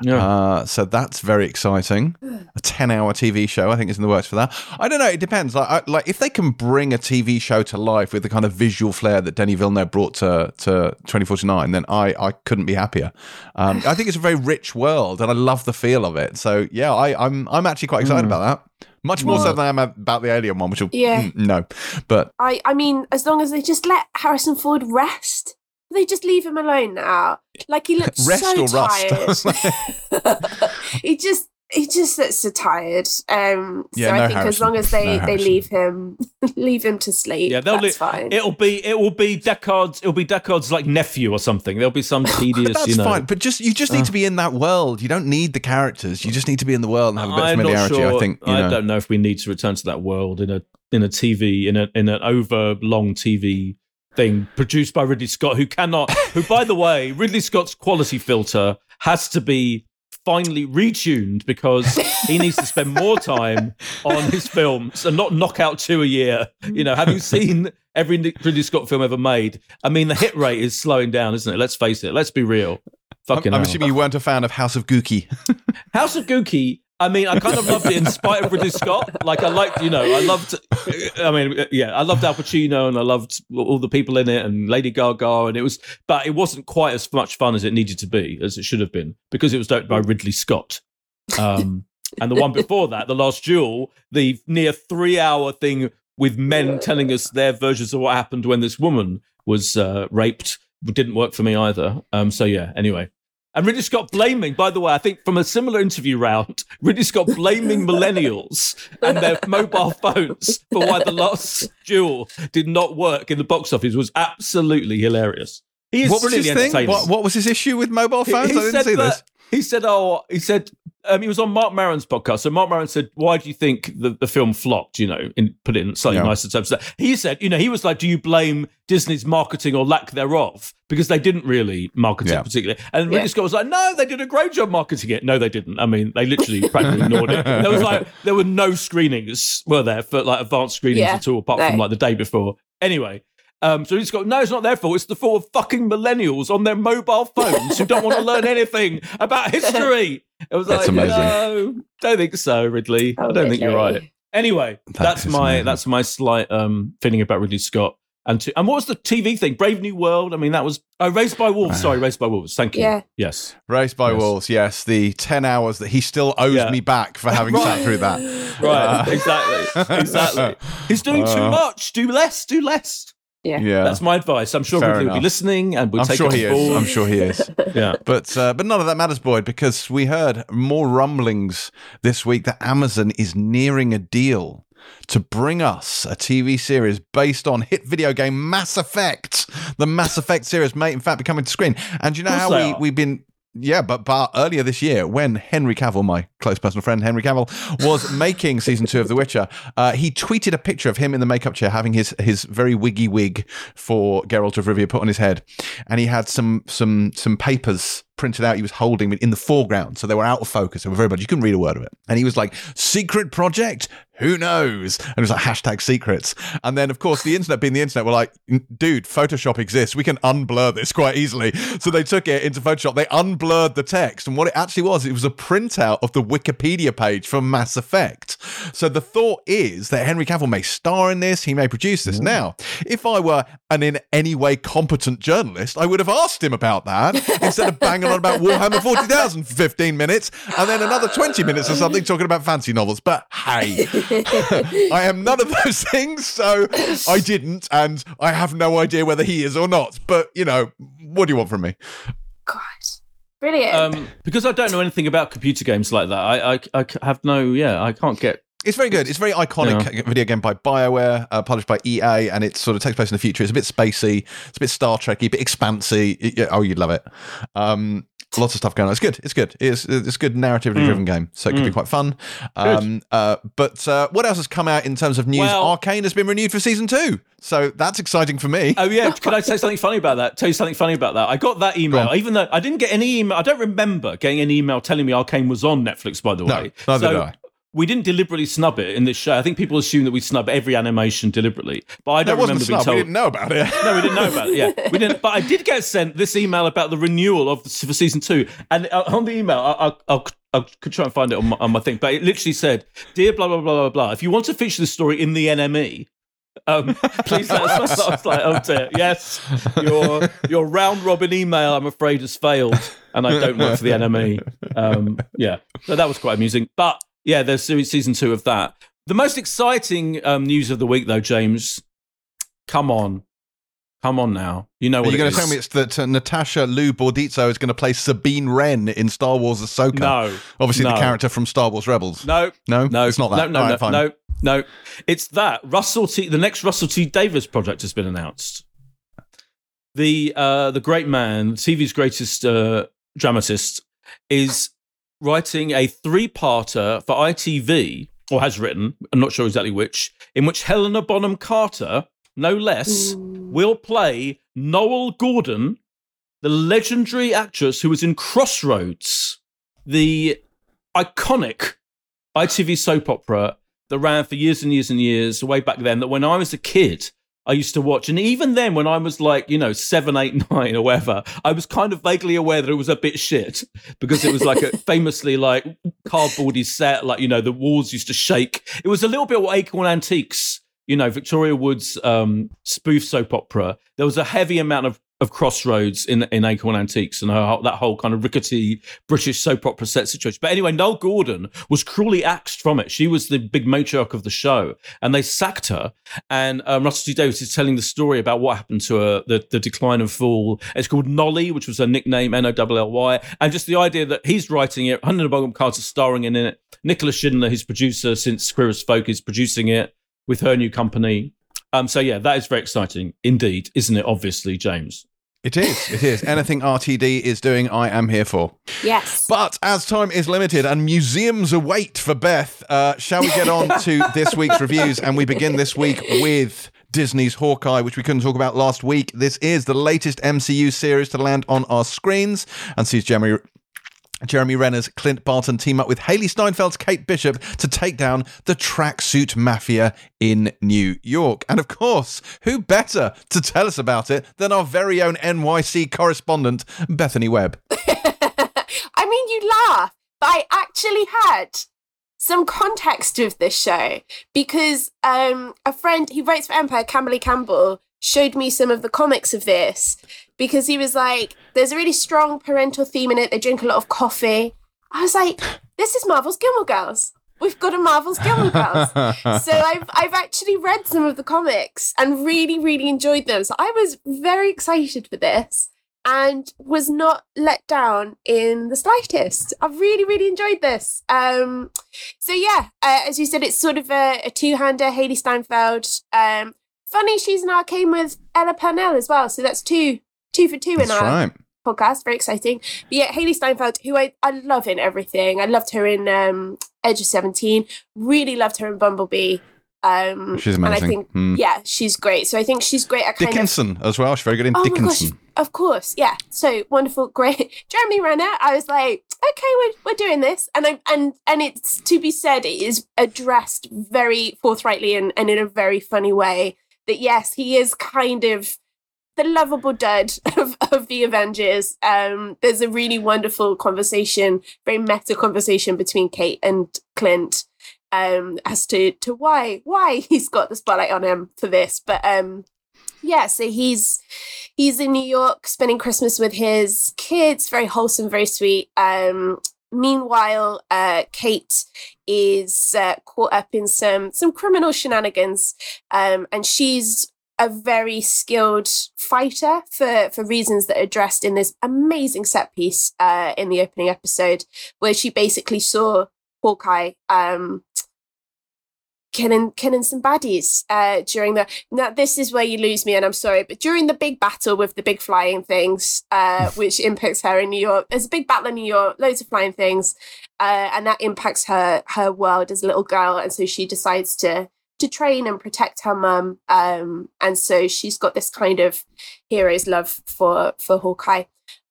Yeah. Uh, so that's very exciting. A ten-hour TV show, I think, is in the works for that. I don't know. It depends. Like, I, like if they can bring a TV show to life with the kind of visual flair that Denis Villeneuve brought to to 2049, then I I couldn't be happier. Um, I think it's a very rich world, and I love the feel of it. So yeah, I, I'm I'm actually quite excited about that. Much more so than I am about the Alien one, which will Yeah. mm, no, but I, I mean, as long as they just let Harrison Ford rest, they just leave him alone now. Like he looks Rest so or rust? tired. (laughs) (laughs) he just he just looks so tired. Um, so Yeah, I no think as long as they No they Harrison. leave him (laughs) leave him to sleep, Yeah, they'll that's li- fine. It'll be it will be Deckard's it'll be Deckard's like nephew or something. There'll be some (sighs) tedious, that's you know. fine. But just you just need Uh. to be in that world. You don't need the characters. You just need to be in the world and have a bit of I'm not familiarity. sure. I think. You I don't know if we need to return to that world in a in a TV in a in an over long TV thing produced by Ridley Scott, who cannot. who, by the way, Ridley Scott's quality filter has to be finally retuned because he needs to spend more time on his films and not knock out two a year. You know, have you seen every Ridley Scott film ever made, I mean, the hit rate is slowing down, isn't it? Let's face it. Let's be real. Fucking I'm, I'm assuming you weren't a fan of House of Gucci. House of Gucci. I mean, I kind of loved it in spite of Ridley Scott. Like, I liked, you know, I loved. I mean, yeah, I loved Al Pacino and I loved all the people in it and Lady Gaga, and it was, but it wasn't quite as much fun as it needed to be, as it should have been, because it was directed by Ridley Scott. Um, (laughs) and the one before that, The Last Duel, the near three-hour thing with men telling us their versions of what happened when this woman was uh, raped, didn't work for me either. Um, so yeah, anyway. And Ridley Scott blaming, by the way, I think from a similar interview round, Ridley Scott blaming (laughs) millennials and their mobile phones for why the last duel did not work in the box office was absolutely hilarious. He is what was his thing? entertaining. What, what was his issue with mobile phones? he I didn't said see that- this. He said, "Oh, he said um, he was on Marc Maron's podcast. So Marc Maron said, "Why do you think the, the film flopped?" You know, in put it in slightly Yeah. nicer terms. He said, "You know, he was like, do you blame Disney's marketing or lack thereof because they didn't really market Yeah. it particularly?" And Ridley Yeah. Scott was like, "No, they did a great job marketing it. No, they didn't. I mean, they literally practically ignored it. There was like there were no screenings were there for like advanced screenings Yeah. at all, apart from like the day before. Anyway." Um, so he's got no, it's not their fault. It's the fault of fucking millennials on their mobile phones who don't want to (laughs) learn anything about history. It was That's like, amazing. no, don't think so, Ridley. I don't think you're right. Anyway, That that's my amazing. that's my slight um feeling about Ridley Scott. And to, and what was the TV thing? Brave New World. I mean, that was oh, Raised by Wolves. Sorry, Raised by Wolves. Thank you. Yeah. Yes. Raised by Yes. Wolves, yes. The 10 hours that he still owes Yeah. me back for having sat through that. Right. Uh, exactly. Exactly. (laughs) He's doing too Uh, much. Do less. Do less. Yeah. Yeah. That's my advice. I'm sure Fair Ridley will be listening and we'll I'm take sure it on is. board. I'm sure he is. (laughs) Yeah. But uh, but none of that matters, Boyd, because we heard more rumblings this week that Amazon is nearing a deal to bring us a TV series based on hit video game Mass Effect. The Mass Effect series may in fact be coming to screen. And you know how we, are. we've been yeah, but, but earlier this year, when Henry Cavill, my close personal friend Henry Cavill, was (laughs) making season two of The Witcher, uh, he tweeted a picture of him in the makeup chair having his his very wiggy wig for Geralt of Rivia put on his head, and he had some some some papers printed out he was holding it in the foreground, so they were out of focus. They were very much you couldn't read a word of it, and he was like, "Secret project." Who knows? And it was like hashtag secrets. And then, of course, the internet being the internet, were like, dude, Photoshop exists. We can unblur this quite easily. So they took it into Photoshop. They unblurred the text. And what it actually was, it was a printout of the Wikipedia page for Mass Effect. So the thought is that Henry Cavill may star in this. He may produce this. Mm. Now, if I were an in any way competent journalist, I would have asked him about that (laughs) instead of banging on about (laughs) Warhammer 40,000 for 15 minutes and then another 20 minutes or something talking about fancy novels. But hey, (laughs) (laughs) I am none of those things, so I didn't, and I have no idea whether he is or not. But you know, what do you want from me? God. Brilliant. Um, because I don't know anything about computer games like that. I, I, I have no, yeah, I can't get. It's very good. It's very iconic video game by BioWare, uh, published by EA, and it sort of takes place in the future. It's a bit spacey, it's a bit Star Trekky, a bit expansy. It- yeah, oh, you'd love it. Um, lots of stuff going on. It's good. It's good. It's it's a good narratively driven game, so it could be quite fun. Um, uh, but uh, what else has come out in terms of news? Well- Arcane has been renewed for season two, so that's exciting for me. Oh yeah, can I say something funny about that? Tell you something funny about that. I got that email, even though I didn't get any email. I don't remember getting an email telling me Arcane was on Netflix. By the way, No, neither so did I. we didn't deliberately snub it in this show. I think people assume that we snub every animation deliberately, but I don't remember being told. We didn't know about it. No, we didn't know about it. Yeah, (laughs) we didn't. But I did get sent this email about the renewal of the, for season two, and uh, on the email, I, I, could try and find it on my, on my thing, but it literally said, "Dear blah blah blah blah blah. If you want to feature the story in the NME." Um, please let us know. (laughs) I was like, oh dear, yes, your your round robin email, I'm afraid, has failed, and I don't work for the NME. Um, yeah, so that was quite amusing. But yeah, there's season two of that. The most exciting um, news of the week, though, James. Come on, come on now. You know what you it going to tell me it's that uh, Natasha Liu Bordizzo is going to play Sabine Wren in Star Wars Ahsoka? No, Obviously, no. the character from Star Wars Rebels. no, No? no, It's not that. No, no, right, no, fine. no, no. It's that Russell T. The next Russell T. Davies project has been announced. The uh, the great man, TV's greatest uh, dramatist, is writing a three-parter for ITV, or has written. I'm not sure exactly which, in which Helena Bonham Carter, no less, will play Noele Gordon, the legendary actress who was in Crossroads, the iconic ITV soap opera that ran for years and years and years, way back then, that when I was a kid, I used to watch. And even then, when I was like, you know, seven, eight, (laughs) nine, or whatever, I was kind of vaguely aware that it was a bit shit (laughs) because it was like a (laughs) famously like cardboardy set, like, you know, the walls used to shake. It was a little bit what Acorn Antiques, you know, Victoria Wood's um, spoof soap opera. There was a heavy amount of of Crossroads in in Acorn Antiques and her, that whole kind of rickety British soap opera set situation. But anyway, Noele Gordon was cruelly axed from it. She was the big matriarch of the show, and they sacked her. And um, Russell T Davies is telling the story about what happened to her, the, the decline and fall. It's called Nolly, which was her nickname, N O L L Y, and just the idea that he's writing it, Hunter Bonham Carter starring in it, Nicholas Shindler, his producer since Queer as Folk, is producing it with her new company. Um, so yeah, that is very exciting indeed, isn't it? Obviously, James. It is. It is. (laughs) Anything RTD is doing, I am here for. Yes. But as time is limited and museums await for Beth, uh, shall we get on to (laughs) this week's reviews? And we begin this week with Disney's Hawkeye, which we couldn't talk about last week. This is the latest MCU series to land on our screens and sees Jeremy. Jeremy Renner's Clint Barton team up with Hailee Steinfeld's Kate Bishop to take down the tracksuit mafia in New York. And of course, who better to tell us about it than our very own NYC correspondent, Bethany Webb? (laughs) I mean, you laugh, but I actually had some context with this show because um, a friend who writes for Empire, Kambole Campbell, showed me some of the comics of this because he was like, "There's a really strong parental theme in it. They drink a lot of coffee." I was like, "This is Marvel's Gilmore Girls." We've got a Marvel's Gilmore Girls. (laughs) so I've I've actually read some of the comics and really really enjoyed them. So I was very excited for this and was not let down in the slightest. I've really really enjoyed this. Um, so yeah, uh, as you said, it's sort of a, a two-hander. Hailee Steinfeld. Um, funny, she's in arcane with Ella Purnell as well. So that's two two for two That's in our right. podcast. Very exciting. But yeah, Hailee Steinfeld, who I, I love in everything. I loved her in um, Edge of 17. Really loved her in Bumblebee. Um, She's And I amazing. think, Hmm. yeah, she's great. So I think she's great at kind of Dickinson as well. She's very good in Oh my gosh, Dickinson. of course, yeah. So wonderful, great. (laughs) Jeremy Renner, I was like, okay, we're, we're doing this, and I and and it's to be said, it is addressed very forthrightly and, and in a very funny way. That yes, he is kind of the lovable dud (laughs) of, of the Avengers. Um, there's a really wonderful conversation, very meta conversation between Kate and Clint um, as to to why why (laughs) he's got the spotlight on him for this. But um, yeah, so he's he's in New York spending Christmas with his kids. Very wholesome, very sweet. Um, meanwhile, uh, Kate is uh, caught up in some some criminal shenanigans, um, and she's a very skilled fighter for for reasons that are addressed in this amazing set piece uh, in the opening episode, where she basically saw Hawkeye um, killing killing some baddies uh, during the. Now this is where you lose me, and I'm sorry, but during the big battle with the big flying things, uh, (laughs) which impacts her in New York. There's a big battle in New York, loads of flying things, uh, and that impacts her her world as a little girl, and so she decides to to train and protect her mum. Um, and so she's got this kind of hero's love for for Hawkeye.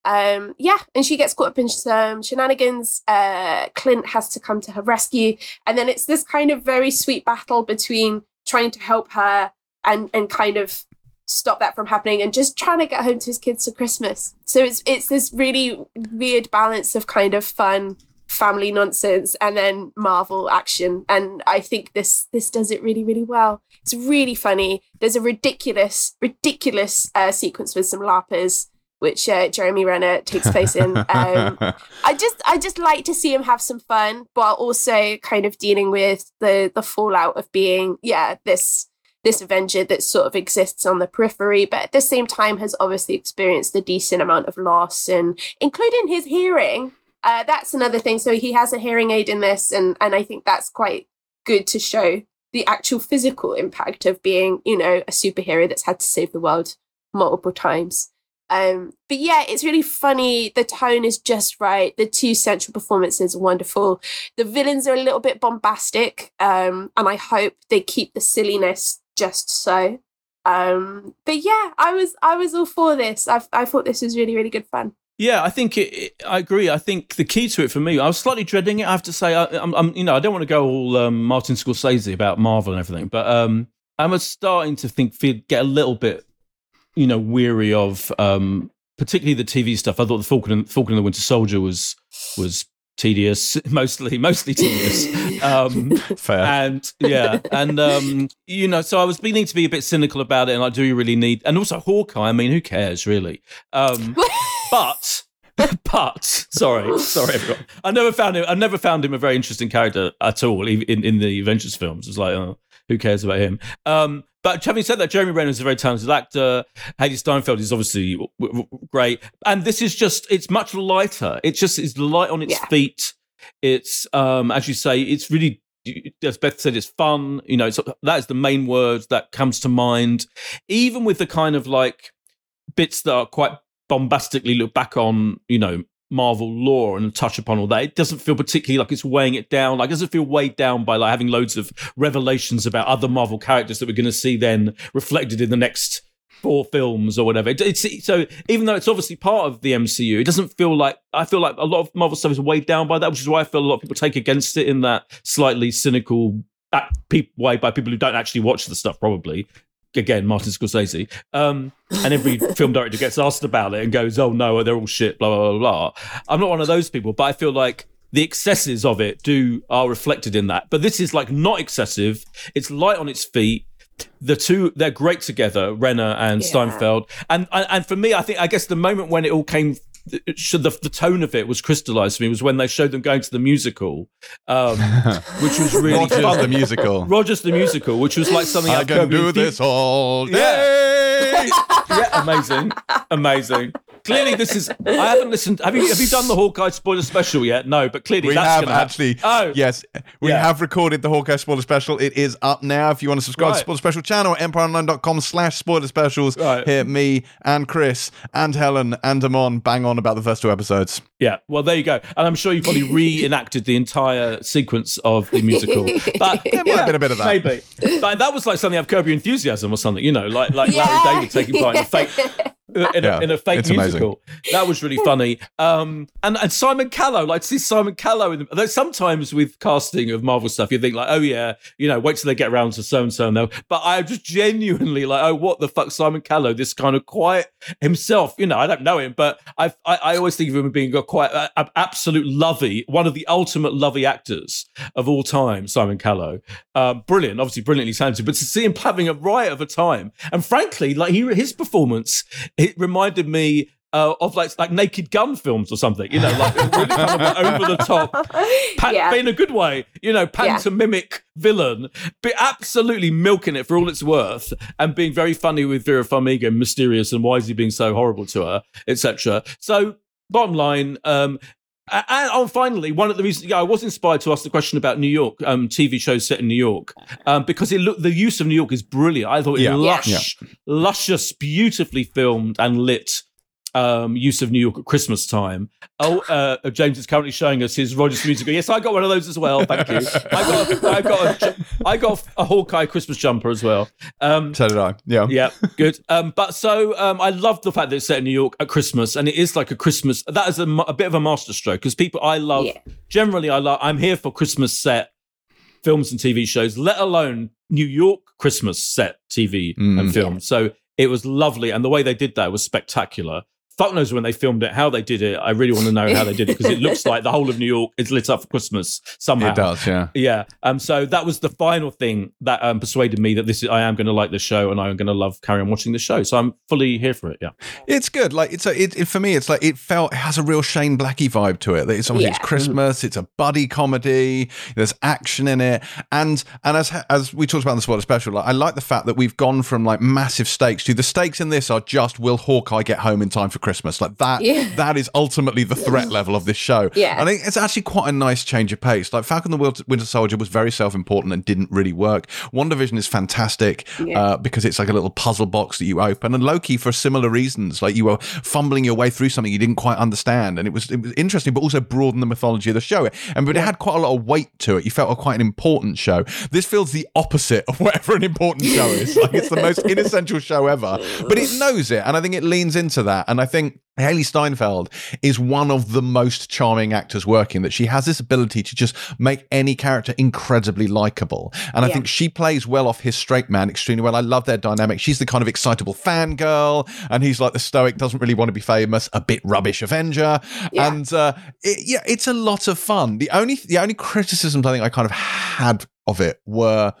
um, yeah, and she gets caught up in some shenanigans. Uh, Clint has to come to her rescue, and then it's this kind of very sweet battle between trying to help her and and kind of stop that from happening and just trying to get home to his kids for Christmas. So it's it's this really weird balance of kind of fun family nonsense and then Marvel action. And I think this this does it really, really well. It's really funny. There's a ridiculous, ridiculous uh, sequence with some larpers which uh, Jeremy Renner takes place in. (laughs) Um, I just I just like to see him have some fun, but also kind of dealing with the the fallout of being yeah this this Avenger that sort of exists on the periphery, but at the same time has obviously experienced a decent amount of loss, and including his hearing. Uh, that's another thing. So he has a hearing aid in this, and and I think that's quite good to show the actual physical impact of being, you know, a superhero that's had to save the world multiple times. Um, but yeah, it's really funny. The tone is just right. The two central performances are wonderful. The villains are a little bit bombastic, um, and I hope they keep the silliness just so. Um, but yeah, I was I was all for this. I I thought this was really really good fun. Yeah, I think it, it, I agree. I think the key to it for me, I was slightly dreading it. I have to say, I, am I'm, you know, I don't want to go all um, Martin Scorsese about Marvel and everything, but um, I'm starting to think, feel, get a little bit you know, weary of um, particularly the TV stuff. I thought the Falcon and, Falcon and the Winter Soldier was was tedious, (laughs) mostly mostly tedious. (laughs) Um, Fair. And yeah, and um, you know, so I was beginning to be a bit cynical about it, and I do you really need, and also Hawkeye. I mean, who cares really? Um, but. (laughs) but sorry, sorry everyone. I never found him. I never found him a very interesting character at all. In in the Avengers films, it's like, oh, who cares about him? Um, but having said that, Jeremy Renner is a very talented actor. Hailee Steinfeld is obviously w- w- great, and this is just—it's much lighter. It's just it's light on its yeah. feet. It's um, as you say, it's really as Beth said, it's fun. You know, that is the main word that comes to mind. Even with the kind of like bits that are quite bombastically look back on, you know, Marvel lore and touch upon all that. It doesn't feel particularly like it's weighing it down. Like it doesn't feel weighed down by like having loads of revelations about other Marvel characters that we're going to see then reflected in the next four films or whatever. It, it's so even though it's obviously part of the MCU, it doesn't feel like I feel like a lot of Marvel stuff is weighed down by that, which is why I feel a lot of people take against it in that slightly cynical way by people who don't actually watch the stuff probably again Martin Scorsese, um, and every (laughs) film director gets asked about it and goes, "Oh no, they're all shit." Blah blah blah blah. I'm not one of those people, but I feel like the excesses of it do are reflected in that. But this is like not excessive. It's light on its feet. The two they're great together, Renner and yeah. Steinfeld. And and for me, I think I guess the moment when it all came the, the tone of it was crystallized for me was when they showed them going to the musical, um, (laughs) which was really Rogers just, the musical. Rogers the musical, which was like something I can do this all day. Yeah. Yeah, amazing, amazing clearly this is. I haven't listened. Have you have you done the Hawkeye spoiler special yet? No, but clearly we have actually. Oh, yes, we yeah. have recorded the Hawkeye spoiler special. It is up now. If you want to subscribe right. to spoiler special channel, empireonline.com slash spoiler specials. Right. Hear me and Chris and Helen and Amon bang on about the first two episodes. Yeah, well, there you go. And I'm sure you've probably reenacted the entire sequence of the musical. (laughs) But there might have been a bit of that. Maybe. But that was like something of Curb Your Enthusiasm or something, you know, like like yeah. Larry David taking part in a fake (laughs) in, yeah, a, in a fake musical. Amazing. That was really funny. Um, and and Simon Callow, like to see Simon Callow. In the, sometimes with casting of Marvel stuff, you think like, oh yeah, you know, wait till they get around to so and so and But I just genuinely like, oh, what the fuck, Simon Callow, this kind of quiet himself. You know, I don't know him, but I I, I always think of him as being a quite uh, absolute lovey, one of the ultimate lovey actors of all time. Simon Callow, uh, brilliant, obviously brilliantly talented. But to see him having a riot of a time, and frankly, like he his performance it reminded me uh, of like like Naked Gun films or something, you know, like (laughs) really kind of over the top, (laughs) pa- yeah. in a good way, you know, pantomimic yeah. villain, but absolutely milking it for all it's worth, and being very funny with Vera Farmiga, mysterious, and why is he being so horrible to her, etc. So, bottom line, um, and, oh, finally, one of the reasons yeah, I was inspired to ask the question about New York um, TV shows set in New York um, because it look the use of New York is brilliant. I thought it yeah. lush, yeah. luscious, beautifully filmed and lit. Um, use of New York at Christmas time. Oh, uh, James is currently showing us his Rogers musical. Yes, I got one of those as well. Thank you. I got, a, I got, a, I got a Hawkeye Christmas jumper as well. Um, so did I. Yeah, yeah, good. Um, but so um, I love the fact that it's set in New York at Christmas, and it is like a Christmas. That is a, a bit of a masterstroke because people I love. Yeah. Generally, I love. I'm here for Christmas set films and TV shows, let alone New York Christmas set TV mm. and film. So it was lovely, and the way they did that was spectacular fuck knows when they filmed it, how they did it. I really want to know how they did it because it looks (laughs) like the whole of New York is lit up for Christmas somehow. It does, yeah, yeah. Um, so that was the final thing that um, persuaded me that this is I am going to like the show and I'm going to love carry on watching the show. So I'm fully here for it. Yeah, it's good. Like it's a it, it for me. It's like it felt it has a real Shane Blackey vibe to it. It's obviously yeah. it's Christmas. It's a buddy comedy. There's action in it, and and as as we talked about in the spoiler special, like, I like the fact that we've gone from like massive stakes to the stakes in this are just will Hawkeye get home in time for Christmas? Like that yeah. (laughs) that is ultimately the threat (laughs) level of this show. Yeah. I think it's actually quite a nice change of pace. Like Falcon the Winter Soldier was very self important and didn't really work. WandaVision is fantastic yeah. uh, because it's like a little puzzle box that you open. And Loki, for similar reasons, like you were fumbling your way through something you didn't quite understand. And it was, it was interesting, but also broadened the mythology of the show. And but it had quite a lot of weight to it. You felt quite an important show. This feels the opposite of (laughs) whatever an important show is. Like it's the most inessential show ever, but it knows it. And I think it leans into that. And I think Hailee Steinfeld is one of the most charming actors working, that she has this ability to just make any character incredibly likable. And I think she plays well off his straight man extremely well. I love their dynamic. She's the kind of excitable fangirl, and he's like the stoic, doesn't really want to be famous, a bit rubbish Avenger. Yeah. And uh, it, yeah, it's a lot of fun. The only the only criticisms I think I kind of had of it were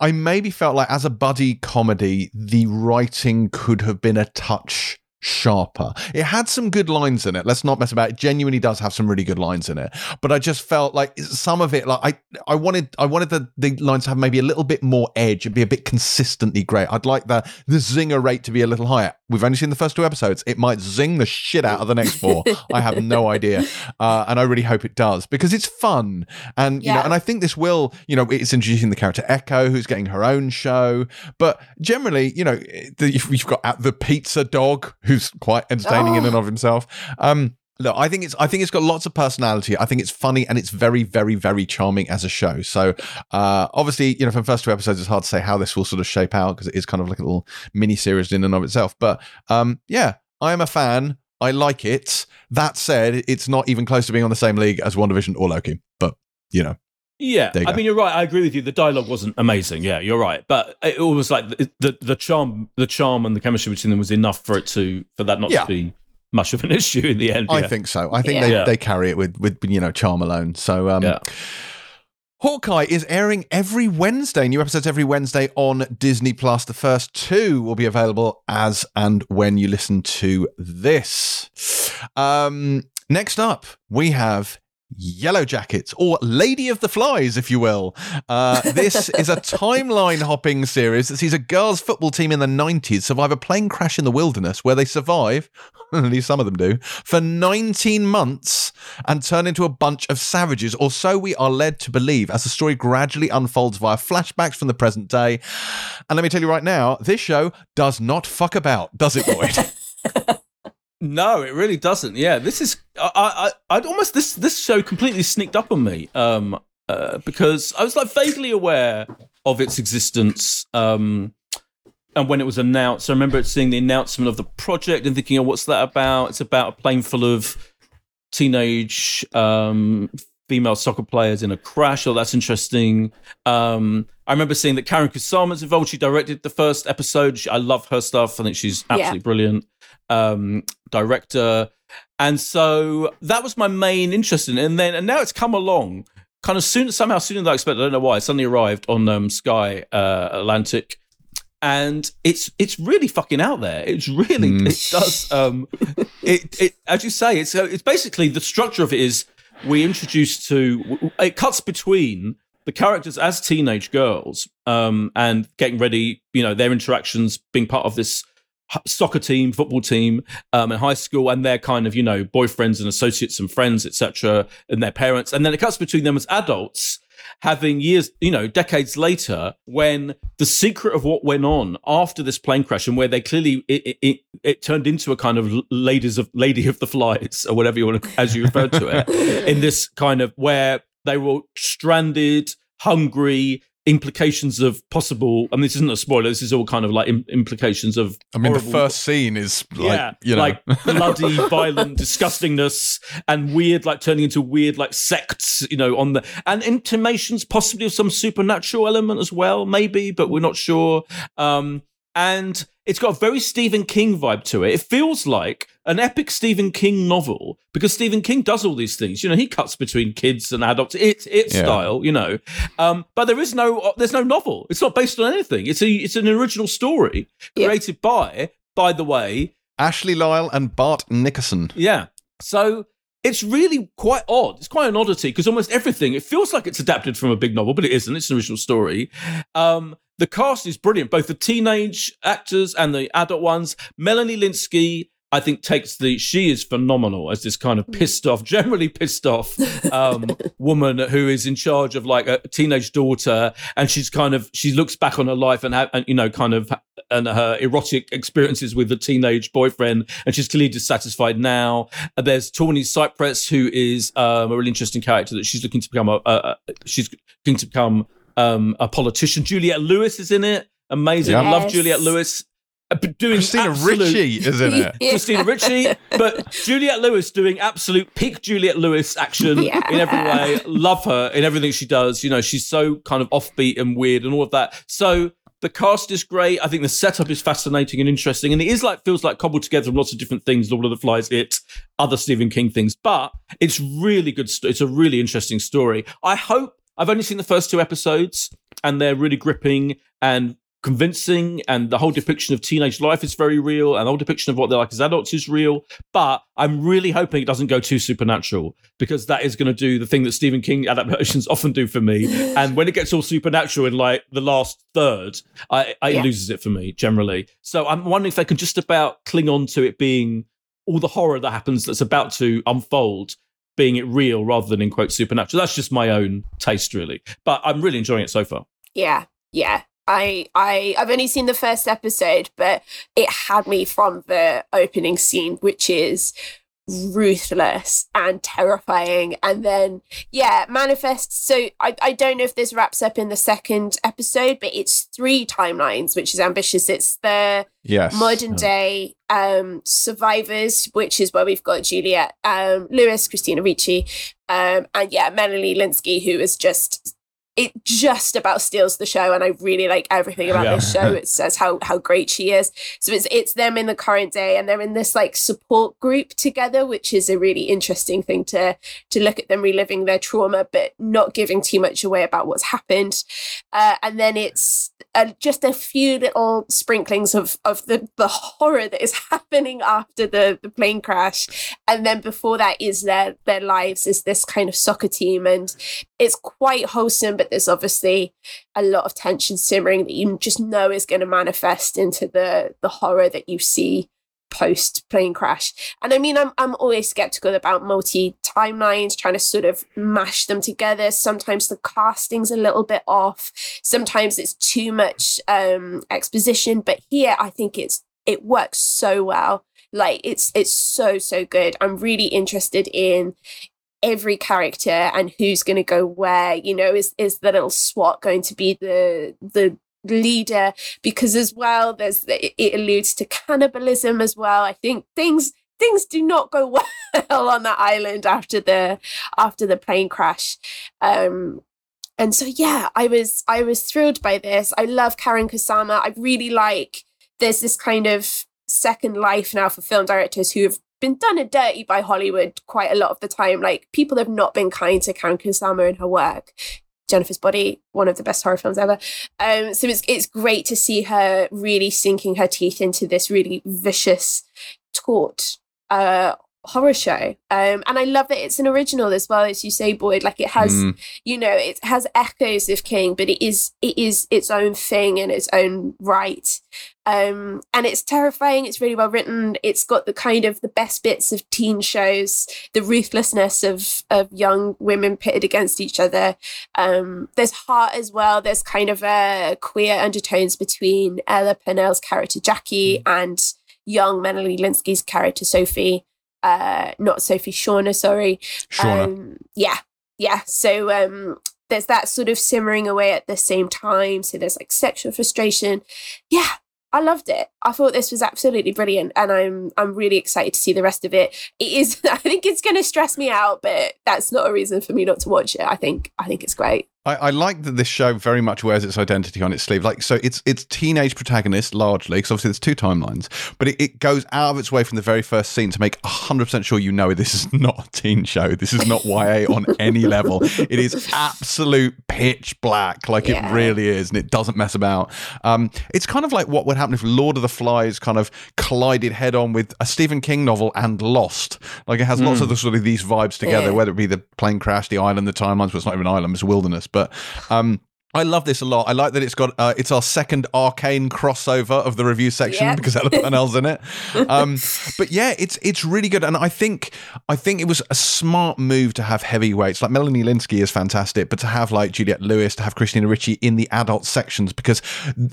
I maybe felt like as a buddy comedy, the writing could have been a touch sharper. It had some good lines in it. Let's not mess about it. Genuinely does have some really good lines in it. But I just felt like some of it, like I, I wanted, I wanted the, the lines to have maybe a little bit more edge and be a bit consistently great. I'd like the the zinger rate to be a little higher. We've only seen the first two episodes. It might zing the shit out of the next four. I have no (laughs) idea, uh, and I really hope it does because it's fun. And you yeah. know, and I think this will, you know, it's introducing the character Echo, who's getting her own show. But generally, you know, you've got the pizza dog who's quite entertaining oh. in and of himself. Um, Look, I think it's I think it's got lots of personality. I think it's funny and it's very, very, very charming as a show. So uh, obviously, you know, from first two episodes, it's hard to say how this will sort of shape out because it is kind of like a little mini series in and of itself. But um, yeah, I am a fan. I like it. That said, it's not even close to being on the same league as WandaVision or Loki. But you know, yeah, I mean, you're right. I agree with you. The dialogue wasn't amazing. Yeah, you're right. But it was like the, the, the charm, the charm, and the chemistry between them was enough for it to for that not yeah. to be much of an (laughs) issue in the end. I think so. I think yeah. they yeah. they carry it with with you know charm alone. So um, yeah. Hawkeye is airing every Wednesday. New episodes every Wednesday on Disney Plus. The first two will be available as and when you listen to this. Um, next up, we have Yellowjackets, or Lady of the Flies, if you will. Uh, (laughs) this is a timeline hopping series that sees a girls' football team in the 90s survive a plane crash in the wilderness where they survive, (laughs) at least some of them do, for 19 months and turn into a bunch of savages, or so we are led to believe as the story gradually unfolds via flashbacks from the present day. And let me tell you right now, this show does not fuck about, does it, Boyd? (laughs) No, it really doesn't. Yeah, this is I I I'd almost this this show completely sneaked up on me. Um, uh, because I was like vaguely aware of its existence. Um, and when it was announced, I remember seeing the announcement of the project and thinking, "Oh, what's that about?" It's about a plane full of teenage um, female soccer players in a crash. Oh, that's interesting. Um, I remember seeing that Karyn Kusama's involved. She directed the first episode. I love her stuff. I think she's absolutely yeah. brilliant um, director. And so that was my main interest in it. And then, and now it's come along kind of soon, somehow sooner than I expected. I don't know why. It suddenly arrived on um, Sky uh, Atlantic. And it's it's really fucking out there. It's really mm. it does um it it as you say it's it's basically the structure of it is we introduce to it cuts between the characters as teenage girls um, and getting ready, you know, their interactions being part of this soccer team, football team um, in high school, and their kind of you know boyfriends and associates and friends, etc., and their parents, and then it cuts between them as adults, having years, you know, decades later, when the secret of what went on after this plane crash and where they clearly it, it, it turned into a kind of ladies of lady of the flies or whatever you want to, as you referred to it, (laughs) in this kind of where they were stranded, hungry, implications of possible. I mean, this isn't a spoiler. This is all kind of like Im- implications of. I mean, horrible- the first scene is like, yeah, you know, like bloody, (laughs) violent disgustingness and weird, like turning into weird, like sects, you know, on the and intimations possibly of some supernatural element as well, maybe, but we're not sure. Um, and it's got a very Stephen King vibe to it. It feels like an epic Stephen King novel because Stephen King does all these things. You know, he cuts between kids and adults. It's it Yeah. style, you know. Um, but there is no there's no novel. It's not based on anything. It's a it's an original story Yeah. created by, by the way, Ashley Lyle and Bart Nickerson. yeah. So it's really quite odd. It's quite an oddity because almost everything, it feels like it's adapted from a big novel, but it isn't. It's an original story. Um, the cast is brilliant, both the teenage actors and the adult ones. Melanie Lynskey, I think, takes the, she is phenomenal as this kind of pissed off, generally pissed off um, (laughs) woman who is in charge of like a teenage daughter. And she's kind of, she looks back on her life and, ha- and you know, kind of, and her erotic experiences with a teenage boyfriend, and she's clearly dissatisfied now. Uh, There's Tawny Cypress, who is um, a really interesting character that she's looking to become a, a, a she's looking to become um, a politician. Juliette Lewis is in it. Amazing. I love Yes. Juliette Lewis. Uh, Doing Christina absolute- Ricci is in it. (laughs) Yeah. Christina Ricci, but Juliette Lewis doing absolute peak Juliette Lewis action Yeah. in every way. Love her in everything she does. You know, she's so kind of offbeat and weird and all of that. So the cast is great. I think the setup is fascinating and interesting, and it is like feels like cobbled together from lots of different things. Lord of the Flies, it, other Stephen King things, but it's really good. St- it's a really interesting story. I hope I've only seen the first two episodes, and they're really gripping and convincing and the whole depiction of teenage life is very real and the whole depiction of what they're like as adults is real. But i'm really hoping it doesn't go too supernatural because that is going to do the thing that stephen king adaptations (laughs) often do for me. (laughs) And when it gets all supernatural in like the last third i, I Yeah. it loses it for me generally. So i'm wondering if they can just about cling on to it being all the horror that happens that's about to unfold being it real rather than in quote supernatural. That's just my own taste really. But i'm really enjoying it so far. Yeah, yeah. I I I've only seen the first episode, but it had me from the opening scene, which is ruthless and terrifying. And then yeah, manifests. So I, I don't know if this wraps up in the second episode, but it's three timelines, which is ambitious. It's the Yes. modern day um survivors which is where we've got juliette um lewis christina ricci um and yeah melanie lynskey who is just it just about steals the show and i really like everything about Yeah. this show. It says how how great she is. So it's it's them in the current day and they're in this like support group together which is a really interesting thing to to look at them reliving their trauma but not giving too much away about what's happened. Uh, and then it's uh, just a few little sprinklings of of the the horror that is (laughs) happening after the the plane crash. And then before that is their their lives is this kind of soccer team and it's quite wholesome but there's obviously a lot of tension simmering that you just know is going to manifest into the the horror that you see post plane crash. And i mean i'm i'm always skeptical about multi timelines trying to sort of mash them together. Sometimes the casting's a little bit off. Sometimes it's too much um exposition but here i think it's it works so well. Like it's it's so so good. I'm really interested in every character and who's going to go where you know is is the little swat going to be the the leader? Because as well there's it alludes to cannibalism as well. I think things things do not go (laughs) well on that island after the after the plane crash. Um and so yeah i was i was thrilled by this. I love karyn kusama. I really like there's this kind of second life now for film directors who have been done a dirty by Hollywood quite a lot of the time. Like people have not been kind to Karyn Kusama and her work. Jennifer's Body, one of the best horror films ever. Um, so it's it's great to see her really sinking her teeth into this really vicious taut uh, horror show. Um, and I love that it's an original as well, as you say, Boyd. Like it has, Mm. you know, it has echoes of King, but it is it is its own thing in its own right. Um, and it's terrifying. It's really well written. It's got the kind of the best bits of teen shows, the ruthlessness of of young women pitted against each other. Um, there's heart as well. There's kind of a queer undertones between Ella Purnell's character Jackie and young Melanie Lynskey's character Sophie. Uh, not Sophie Shauna, sorry. Shauna. Um, yeah, yeah. So um, there's that sort of simmering away at the same time. So there's like sexual frustration. Yeah, I loved it. I thought this was absolutely brilliant, and I'm I'm really excited to see the rest of it. It is. (laughs) I think it's going to stress me out, but that's not a reason for me not to watch it. I think I think it's great. I, I like that this show very much wears its identity on its sleeve. Like, so it's it's teenage protagonists largely, because obviously there's two timelines, but it, it goes out of its way from the very first scene to make 100% sure you know this is (laughs) not a teen show. This is not YA (laughs) on any level. It is absolute pitch black, like Yeah. it really is, and it doesn't mess about. Um, it's kind of like what would happen if Lord of the Flies kind of collided head on with a Stephen King novel and Lost. Like, it has lots of the sort of these vibes together, Yeah. whether it be the plane crash, the island, the timelines, but it's not even an island, it's a wilderness. But um, I love this a lot. I like that it's got uh, it's our second arcane crossover of the review section Yep. because Ella (laughs) Purnell's in it. Um, but yeah, it's it's really good, and I think I think it was a smart move to have heavyweights like Melanie Lynskey is fantastic, but to have like Juliette Lewis, to have Christina Ricci in the adult sections because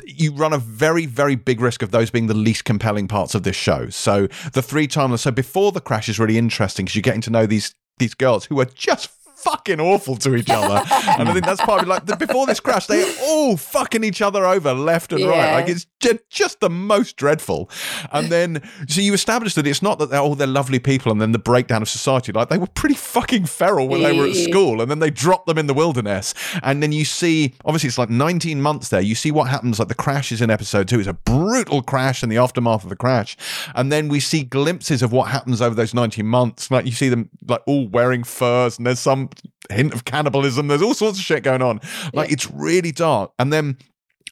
you run a very very big risk of those being the least compelling parts of this show. So the three timeless. So before the crash is really interesting because you're getting to know these these girls who are just fucking awful to each other. and I think that's probably like the, before this crash, they all fucking each other over left and right. Like it's just the most dreadful. And then so you establish that it's not that they're all they're lovely people and then the breakdown of society. Like they were pretty fucking feral when they were at school and then they dropped them in the wilderness. And then you see obviously it's like 19 months there. You see what happens like the crash is in episode two. It's a brutal crash and the aftermath of the crash. And then we see glimpses of what happens over those 19 months. Like you see them like all wearing furs and there's some hint of cannibalism. There's all sorts of shit going on. Like it's really dark. And then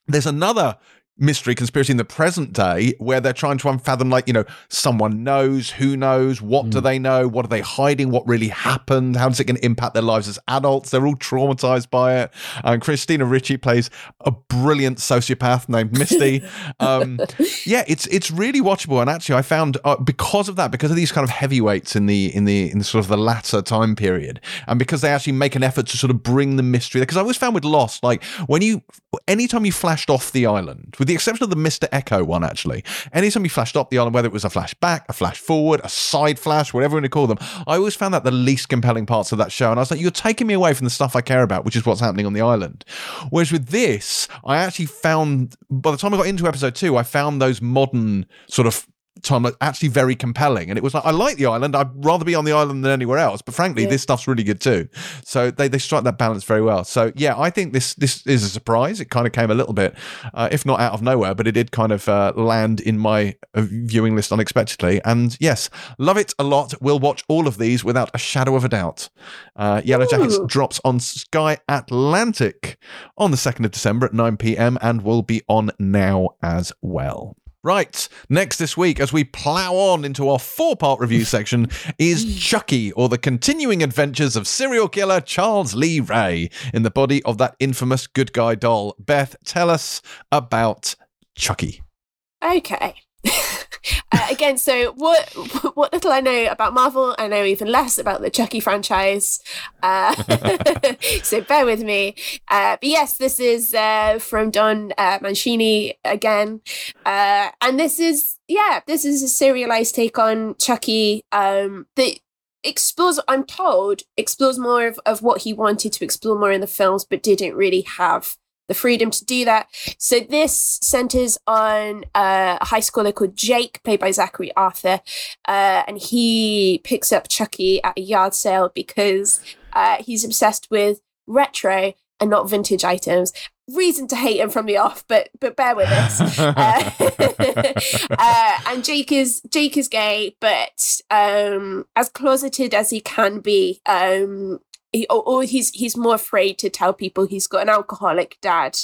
there's another mystery conspiracy in the present day where they're trying to unfathom like you know someone knows who knows what do they know what are they hiding what really happened how's it going to impact their lives as adults? They're all traumatized by it. And christina ricci plays a brilliant sociopath named misty. (laughs) Um yeah it's it's really watchable. And actually i found uh, because of that because of these kind of heavyweights in the in the in the sort of the latter time period and because they actually make an effort to sort of bring the mystery because i always found with lost like when you anytime you flashed off the island with the exception of the mr eko one actually. Anytime you flashed up the island whether it was a flashback a flash forward a side flash whatever you want to call them i always found that the least compelling parts of that show. And i was like you're taking me away from the stuff i care about which is what's happening on the island. Whereas with this i actually found by the time i got into episode two i found those modern sort of time like, actually very compelling. And it was like i like the island. I'd rather be on the island than anywhere else. But frankly Yeah. this stuff's really good too. So they, they strike that balance very well. So yeah i think this this is a surprise. It kind of came a little bit uh, if not out of nowhere but it did kind of uh, land in my uh, viewing list unexpectedly. And yes love it a lot. We'll watch all of these without a shadow of a doubt. Uh, yellowjackets Ooh. drops on sky atlantic on the 2nd of december at 9pm and will be on now as well Right, next this week, as we plough on into our four part review (laughs) section, is Chucky, or the continuing adventures of serial killer Charles Lee Ray in the body of that infamous good guy doll. Beth, tell us about Chucky. Okay. (laughs) uh, again, so what (laughs) what little I know about Marvel, I know even less about the Chucky franchise. Uh, (laughs) so bear with me. Uh, but yes, this is uh, from Don uh, Mancini again, uh, and this is yeah, this is a serialized take on Chucky um, that explores. I'm told explores more of, of what he wanted to explore more in the films, but didn't really have the freedom to do that. So this centers on uh, a high schooler called Jake, played by Zachary Arthur, uh, and he picks up Chucky at a yard sale because uh, he's obsessed with retro and not vintage items. Reason to hate him from the off, but but bear with us. (laughs) Uh, (laughs) uh, and Jake is Jake is gay, but um, as closeted as he can be. Um, he, or, or he's he's more afraid to tell people he's got an alcoholic dad.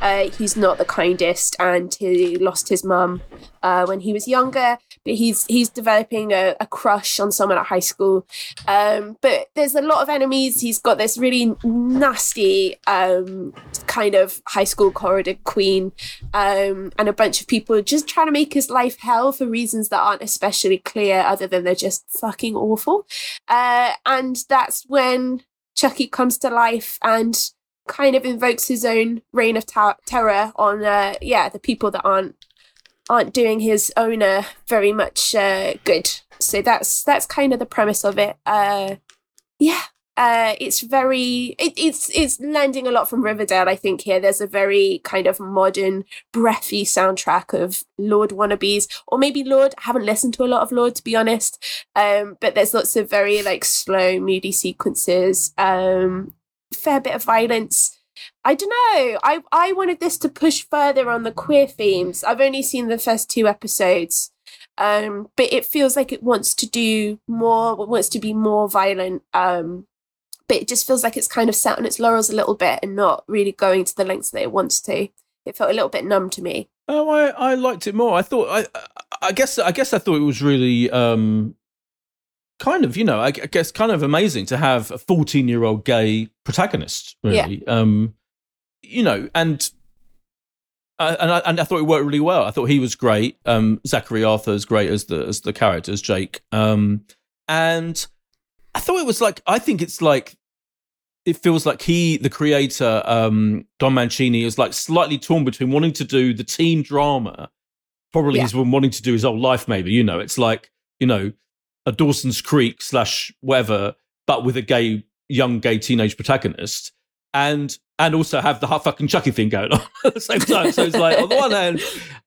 Uh, he's not the kindest, and he lost his mum uh, when he was younger. But he's he's developing a, a crush on someone at high school. Um, but there's a lot of enemies. He's got this really nasty um, kind of high school corridor queen, um, and a bunch of people just trying to make his life hell for reasons that aren't especially clear, other than they're just fucking awful. Uh, and that's when Chucky comes to life and kind of invokes his own reign of terror on uh, yeah the people that aren't aren't doing his owner very much uh, good. So that's that's kind of the premise of it. Uh, yeah, uh, it's very it, it's it's lending a lot from Riverdale. I think here there's a very kind of modern, breathy soundtrack of Lorde wannabes, or maybe Lorde. I haven't listened to a lot of Lorde to be honest, um, but there's lots of very like slow, moody sequences. Um, fair bit of violence. I don't know. I I wanted this to push further on the queer themes. I've only seen the first two episodes. Um, but it feels like it wants to do more, wants to be more violent. Um, but it just feels like it's kind of sat on its laurels a little bit and not really going to the lengths that it wants to. It felt a little bit numb to me. Oh, I, I liked it more. I thought I I guess I guess I thought it was really um kind of you know I, guess kind of amazing to have a 14 year old gay protagonist really yeah. um you know and uh, and I, and I thought it worked really well. I thought he was great. Um, Zachary Arthur is great as the as the character as Jake. Um, and I thought it was like I think it's like it feels like he, the creator, um, Don Mancini, is like slightly torn between wanting to do the teen drama. Probably yeah. he's been wanting to do his whole life, maybe. You know, it's like, you know, a Dawson's Creek slash whatever, but with a gay, young gay teenage protagonist. And and also have the fucking Chucky thing going (laughs) on at the same time. So it's like, on the one hand,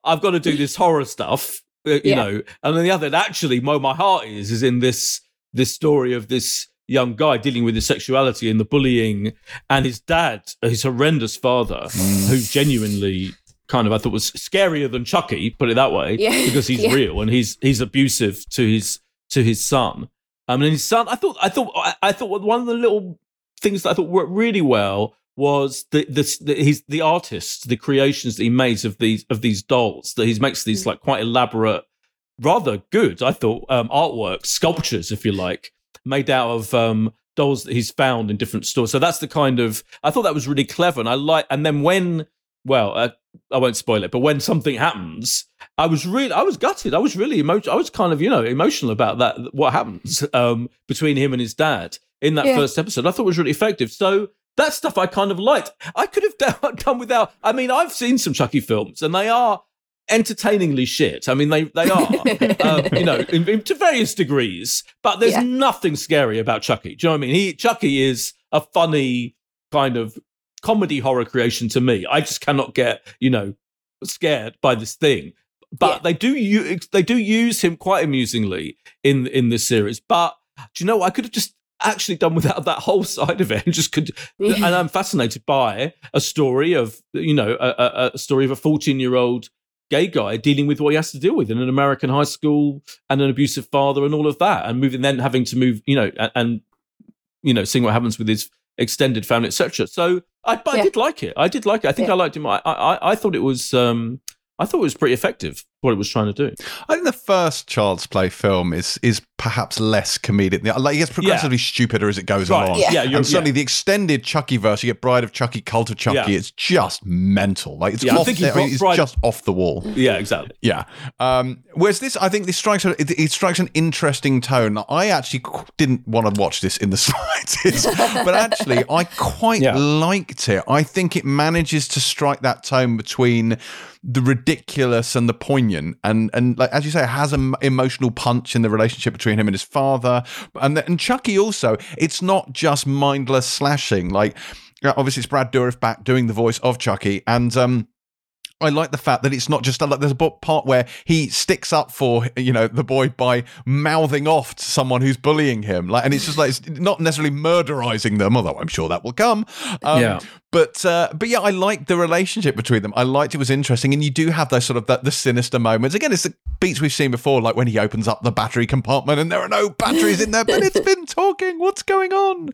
I've got to do this horror stuff, uh, you yeah. know, and on the other, actually, my, my heart is is in this this story of this young guy dealing with his sexuality and the bullying, and his dad, his horrendous father, mm. who genuinely kind of I thought was scarier than Chucky, put it that way, yeah. (laughs) because he's yeah. real and he's he's abusive to his to his son. Um, and his son, I thought, I thought, I, I thought one of the little things that I thought worked really well was the the, the he's the artist, the creations that he makes of these of these dolls. That he makes these mm. like quite elaborate, rather good, I thought, um, artwork, sculptures, if you like, made out of um, dolls that he's found in different stores. So that's the kind of I thought that was really clever, and I like. And then when, well, uh, I won't spoil it, but when something happens, I was really, I was gutted. I was really emotional. I was kind of, you know, emotional about that. What happens um, between him and his dad in that yeah. first episode? I thought was really effective. So that stuff I kind of liked. I could have (laughs) done without. I mean, I've seen some Chucky films, and they are entertainingly shit. I mean, they they are, (laughs) um, you know, in, in, to various degrees. But there's yeah. nothing scary about Chucky. Do you know what I mean? He Chucky is a funny kind of comedy horror creation to me. I just cannot get you know scared by this thing. But yeah. they do use they do use him quite amusingly in in this series. But do you know? I could have just actually done without that whole (laughs) side of it and just could and i'm fascinated by a story of you know a, a story of a 14 year old gay guy dealing with what he has to deal with in an American high school and an abusive father and all of that, and moving then having to move, you know, and, and you know, seeing what happens with his extended family, etc. So I, I yeah. did like it. I did like it. I think yeah. I liked him. I, I, I thought it was, um, I thought it was pretty effective what it was trying to do. I think the first Child's Play film is is perhaps less comedic. Like it gets progressively yeah. stupider as it goes right. along. Yeah, yeah and certainly yeah. the extended Chucky verse, you get Bride of Chucky, Cult of Chucky. It's just mental. Like it's, off, I think I mean, it's Bride... just off the wall. Yeah, exactly. Yeah. Um, whereas this, I think this strikes a, it, it strikes an interesting tone. I actually didn't want to watch this in the (laughs) slightest, but actually I quite liked it. I think it manages to strike that tone between the ridiculous and the poignant and and like as you say it has an emotional punch in the relationship between him and his father. And and Chucky also it's not just mindless slashing. Like obviously it's Brad Dourif back doing the voice of Chucky. And um I like the fact that it's not just like there's a part where he sticks up for you know the boy by mouthing off to someone who's bullying him, like, and it's just like it's not necessarily murderizing them, although I'm sure that will come. Um, yeah. But uh, but yeah, I liked the relationship between them. I liked it was interesting, and you do have those sort of the, the sinister moments. Again, it's the beats we've seen before, like when he opens up the battery compartment and there are no batteries in there, but it's been (laughs) talking. What's going on?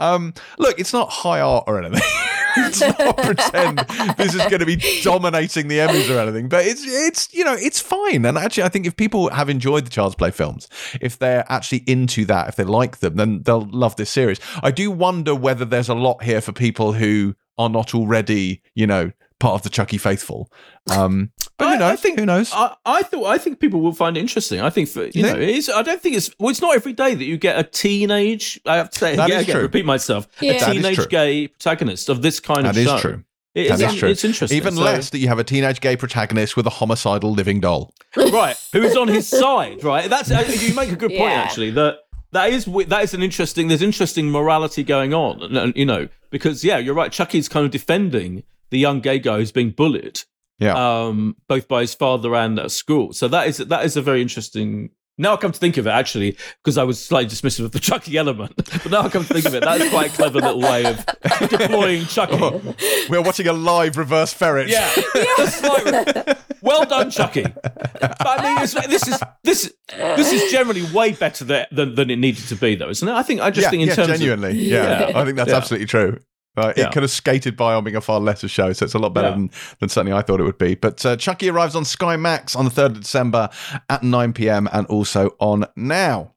Um, look, it's not high art or anything. (laughs) Let's not pretend this is going to be dominating the Emmys or anything. But it's it's you know it's fine. And actually, I think if people have enjoyed the Child's Play films, if they're actually into that, if they like them, then they'll love this series. I do wonder whether there's a lot here for people who are not already, you know, part of the Chucky faithful. Um, but you know, I, I think who knows? I, I thought I think people will find it interesting. I think for you, You know, think? it is. I don't think it's. Well, it's not every day that you get a teenage. I have to say That again, is again, true. repeat myself. Yeah. A teenage gay protagonist of this kind That of is show. true. It That is, is true. It's interesting. Even So- less that you have a teenage gay protagonist with a homicidal living doll. right? Who is on his (laughs) side? Right. That's uh, you make a good point Yeah. actually. That that is that is an interesting. There's interesting morality going on, and, and, you know, because yeah, you're right. Chucky's kind of defending the young gay guy who's being bullied, Yeah. um, both by his father and at school. So that is that is a very interesting. Now I come to think of it, actually, because I was slightly dismissive of the (laughs) Chucky element, but now I come to think of it, that's quite a clever little way of (laughs) deploying Chucky. Oh, We're watching a live reverse ferret. Yeah, (laughs) Just like- well done, Chucky. But I mean, this is this this is generally way better than, than than it needed to be, though, isn't it? I think I just yeah, think in yeah, terms of genuinely. yeah. Yeah. I think that's Yeah. absolutely true. Uh, Yeah. It could have skated by on being a far lesser show, so it's a lot better Yeah. than, than certainly I thought it would be. But uh, Chucky arrives on Sky Max on the 3rd of December at 9 pm and also on Now.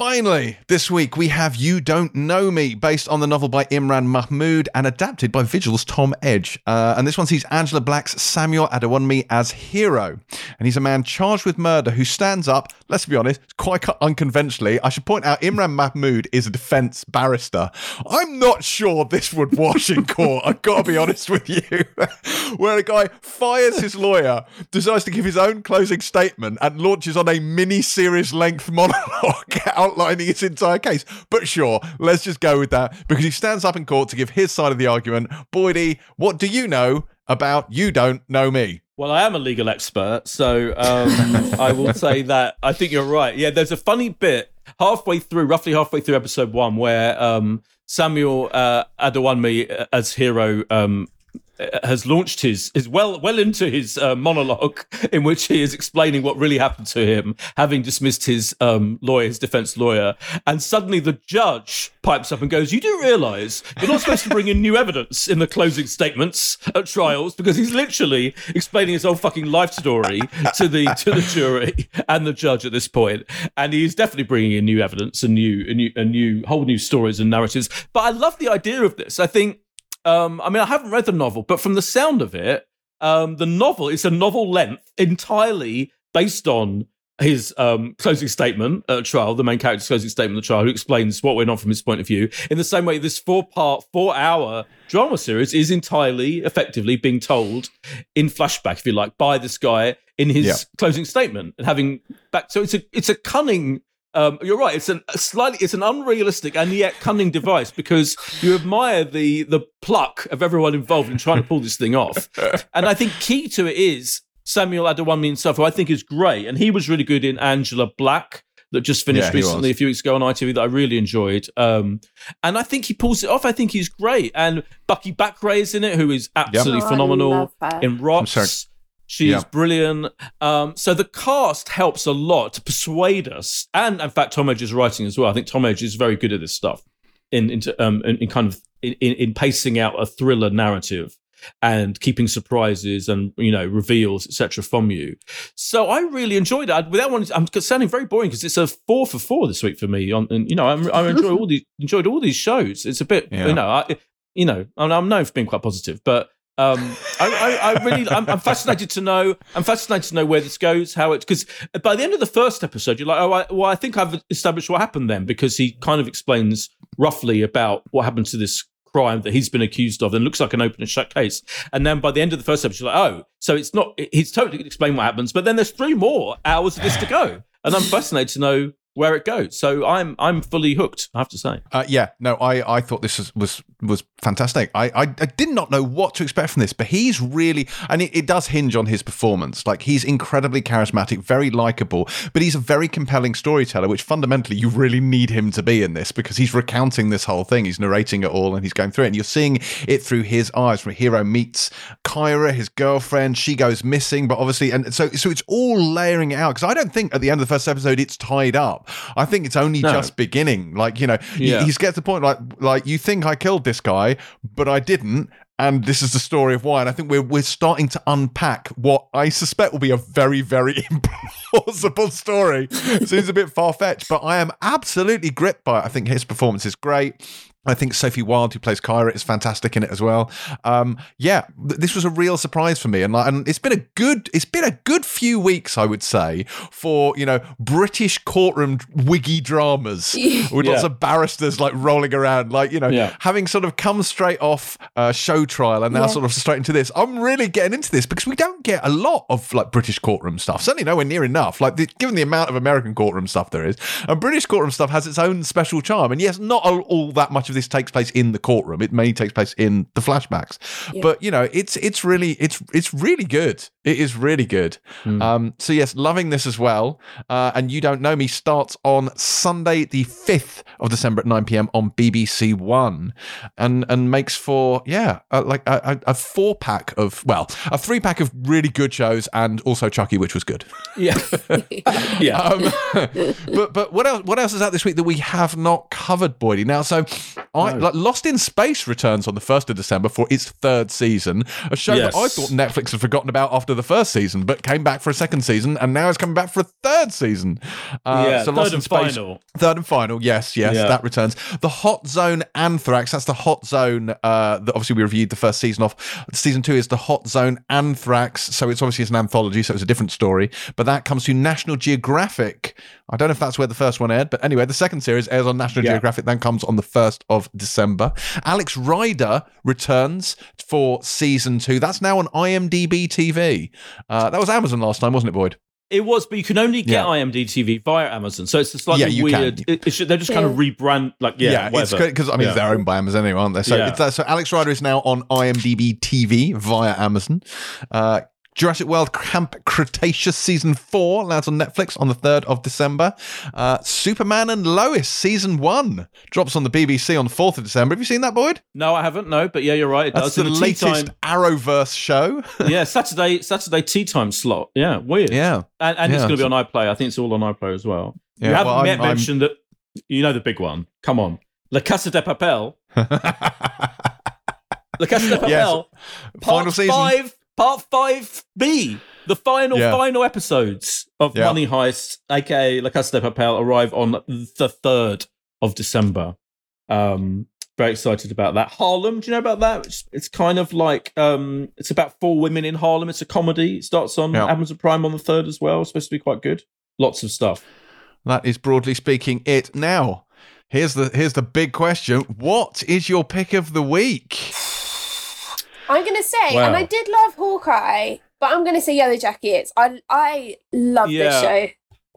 Finally, this week we have You Don't Know Me, based on the novel by Imran Mahmood and adapted by Vigil's Tom Edge. Uh, and this one sees Angela Black's Samuel Adewunmi as hero. And he's a man charged with murder who stands up, let's be honest, quite unconventionally. I should point out Imran Mahmood is a defense barrister. I'm not sure this would wash in court, I've got to be honest with you. (laughs) Where a guy fires his lawyer, decides to give his own closing statement, and launches on a mini series length monologue (laughs) outlining his entire case. But sure, let's just go with that because he stands up in court to give his side of the argument. Boydie, what do you know about You Don't Know Me? Well, I am a legal expert, so um, (laughs) I will say that I think you're right. Yeah, there's a funny bit halfway through, roughly halfway through episode one, where um, Samuel uh, Adewunmi uh, as hero um, has launched his is well well into his uh, monologue (laughs) in which he is explaining what really happened to him, having dismissed his um, lawyer, his defense lawyer, and suddenly the judge pipes up and goes, "You do realise you're not supposed to bring in new evidence in the closing statements at trials because he's literally explaining his whole fucking life story to the to the jury and the judge at this point, and he is definitely bringing in new evidence and new and new and new whole new stories and narratives. But I love the idea of this. I think." Um, I mean, I haven't read the novel, but from the sound of it, um, the novel is a novel length entirely based on his um, closing statement at trial, the main character's closing statement at trial, who explains what went on from his point of view. In the same way, this four part, four hour drama series is entirely, effectively being told in flashback, if you like, by this guy in his Yeah. closing statement and having back. So it's a it's a cunning um, you're right. It's an, a slightly, it's an unrealistic and yet cunning device because you admire the the pluck of everyone involved in trying to pull this thing off. And I think key to it is Samuel Adewunmi himself, who I think is great, and he was really good in Angela Black that just finished Yeah, recently was. a few weeks ago on ITV that I really enjoyed. Um, and I think he pulls it off. I think he's great. And Bukky Bakray is in it, who is absolutely Oh, I phenomenal love her. in Rocks. Sorry. She Yeah. is brilliant. Um, so the cast helps a lot to persuade us, and in fact, Tom Edge is writing as well. I think Tom Edge is very good at this stuff in in, um, in, in kind of in, in in pacing out a thriller narrative and keeping surprises and you know reveals etc from you. So I really enjoyed it. I, without wanting, to, I'm sounding very boring because it's a four for four this week for me. On and you know, I'm, I enjoy all these enjoyed all these shows. It's a bit Yeah. you know, I, you know, I'm, I'm known for being quite positive, but um, I, I, I really, I'm, I'm fascinated to know. I'm fascinated to know where this goes, how it. Because by the end of the first episode, you're like, oh, I, well, I think I've established what happened then, because he kind of explains roughly about what happened to this crime that he's been accused of, and looks like an open and shut case. And then by the end of the first episode, you're like, oh, so it's not. He's totally explained what happens, but then there's three more hours of this to go, and I'm fascinated to know where it goes. So I'm I'm fully hooked. I have to say. Uh, yeah, no, I, I thought this was was, was fantastic. I, I, I did not know what to expect from this, but he's really, and it, it does hinge on his performance. Like he's incredibly charismatic, very likable, but he's a very compelling storyteller, which fundamentally you really need him to be in this because he's recounting this whole thing. He's narrating it all and he's going through it, and you're seeing it through his eyes. Where Hero meets Kyra, his girlfriend, she goes missing, but obviously, and so so it's all layering out because I don't think at the end of the first episode it's tied up. I think it's only No. just beginning. Like you know, he- Yeah. he's get to the point like like you think I killed this guy, but I didn't. And this is the story of why. And I think we're we're starting to unpack what I suspect will be a very, very (laughs) implausible story. Seems a bit far fetched, but I am absolutely gripped by it. I think his performance is great. I think Sophie Wilde, who plays Kyra, is fantastic in it as well. Um, yeah, th- this was a real surprise for me, and like, and it's been a good, it's been a good few weeks, I would say, for you know British courtroom wiggy dramas (laughs) with lots of barristers like rolling around, like you know, Yeah. having sort of come straight off uh, show trial and now Yeah. sort of straight into this. I'm really getting into this because we don't get a lot of like British courtroom stuff. Certainly nowhere near enough. Like the, given the amount of American courtroom stuff there is, and British courtroom stuff has its own special charm. And yes, not all, all that much of this takes place in the courtroom. It mainly takes place in the flashbacks. Yeah. But you know, it's it's really it's it's really good. It is really good. Um, so yes, loving this as well. Uh, and you don't know me starts on Sunday, the fifth of December at nine pm on BBC One, and and makes for yeah, uh, like a, a, a four pack of well, a three pack of really good shows, and also Chucky, which was good. Yeah, (laughs) yeah. Um, (laughs) but but what else? What else is out this week that we have not covered, Boydie? Now, so I like Lost in Space returns on the first of December for its third season, a show that I thought Netflix had forgotten about after the first season, but came back for a second season, and now it's coming back for a third season. Uh, Yeah, so third Lost in and Space, final. third and final. Yes, yes, Yeah. that returns. The Hot Zone Anthrax. That's the Hot Zone uh, that obviously we reviewed the first season of. Season two is the Hot Zone Anthrax. So it's obviously it's an anthology, so it's a different story. But that comes to National Geographic. I don't know if that's where the first one aired, but anyway, the second series airs on National Yeah. Geographic. Then comes on the first of December. Alex Rider returns for season two. That's now on IMDb TV. Uh, that was Amazon last time, wasn't it, Boyd? It was, but you can only get Yeah. IMDb TV via Amazon, so it's a slightly Yeah, you can. weird. It, it should, they're just kind of rebrand, like yeah, it's whatever. great because I mean Yeah. they're owned by Amazon anyway, aren't they? So, Yeah. it's, uh, so Alex Rider is now on IMDb TV via Amazon. Uh, Jurassic World Camp Cretaceous season four lands on Netflix on the third of December. Uh, Superman and Lois season one drops on the BBC on the fourth of December. Have you seen that, Boyd? No, I haven't. No, but yeah, you're right. It That's does. the tea latest time- Arrowverse show. (laughs) yeah, Saturday Saturday tea time slot. Yeah, weird. yeah, and, and it's going to be on iPlayer. I think it's all on iPlayer as well. Yeah, you haven't well, I'm- yet I'm- mentioned that. You know the big one. Come on, La Casa de Papel. (laughs) La Casa de Papel. Yes. Final season. Five, part five B. The final, Yeah. final episodes of Yeah. Money Heist, aka La Casa de Papel, arrive on the third of December. Um, very excited about that. Harlem, do you know about that? It's, it's kind of like um, it's about four women in Harlem. It's a comedy. It starts on Yeah. Amazon Prime on the third as well. It's supposed to be quite good. Lots of stuff. that is broadly speaking it. Now, here's the here's the big question: What is your pick of the week? I'm gonna say, Wow. and I did love Hawkeye, but I'm gonna say Yellowjackets. I I love this show.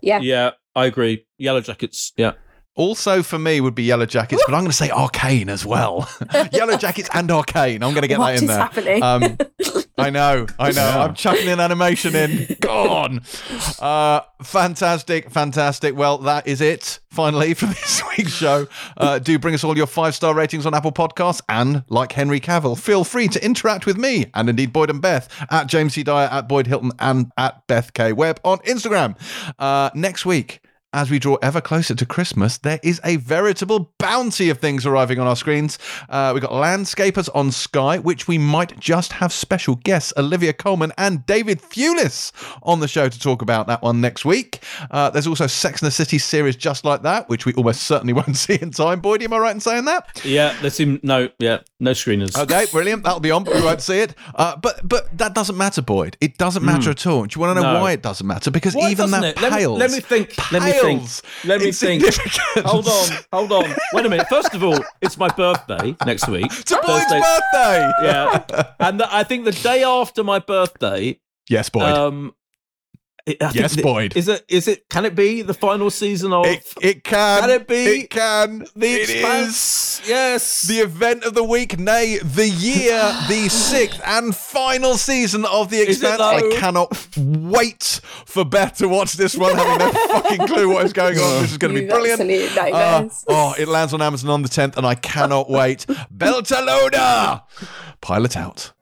Yeah. Yeah, I agree. Yellowjackets. Yeah. Also for me would be Yellowjackets, but I'm going to say Arcane as well. (laughs) Yellowjackets and Arcane. I'm going to get What that in is there. happening? Um, I know, I know. Yeah. I'm chucking an animation in. Go on. Uh, fantastic, fantastic. Well, that is it. Finally, for this (laughs) week's show, uh, do bring us all your five star ratings on Apple Podcasts, and like Henry Cavill, feel free to interact with me and indeed Boyd and Beth at James C Dyer, at Boyd Hilton, and at Beth K Webb on Instagram. Uh, next week. As we draw ever closer to Christmas, there is a veritable bounty of things arriving on our screens. Uh, we've got Landscapers on Sky, which we might just have special guests Olivia Colman and David Thewlis on the show to talk about that one next week. Uh, there's also Sex and the City series just like that, which we almost certainly (laughs) won't see in time. Boyd, am I right in saying that? Yeah, there seem no, yeah, no screeners. Okay, brilliant. That'll be on, but we won't see it. Uh, but but that doesn't matter, Boyd. It doesn't matter at all. Do you want to know. No. why it doesn't matter? Because Why even that it? Let me- let me think. Let me think. Let me think. Hold on, hold on. Wait a minute. First of all, it's my birthday next week. (laughs) It's a Boyd's birthday. Yeah, and the, I think the day after my birthday, Yes, Boyd. um, Yes, that- Boyd. Is it? Is it? Can it be the final season of It, it can. Can it be It can. the It is. Expanse? Yes. The event of the week, nay, the year, (sighs) the sixth and final season of The Is Expanse. I cannot wait for Beth to watch this one, having no (laughs) fucking clue what is going on. This is going to be brilliant. Uh, oh, it lands on Amazon on the 10th, and I cannot wait. (laughs) Beltalowda! Pilot out.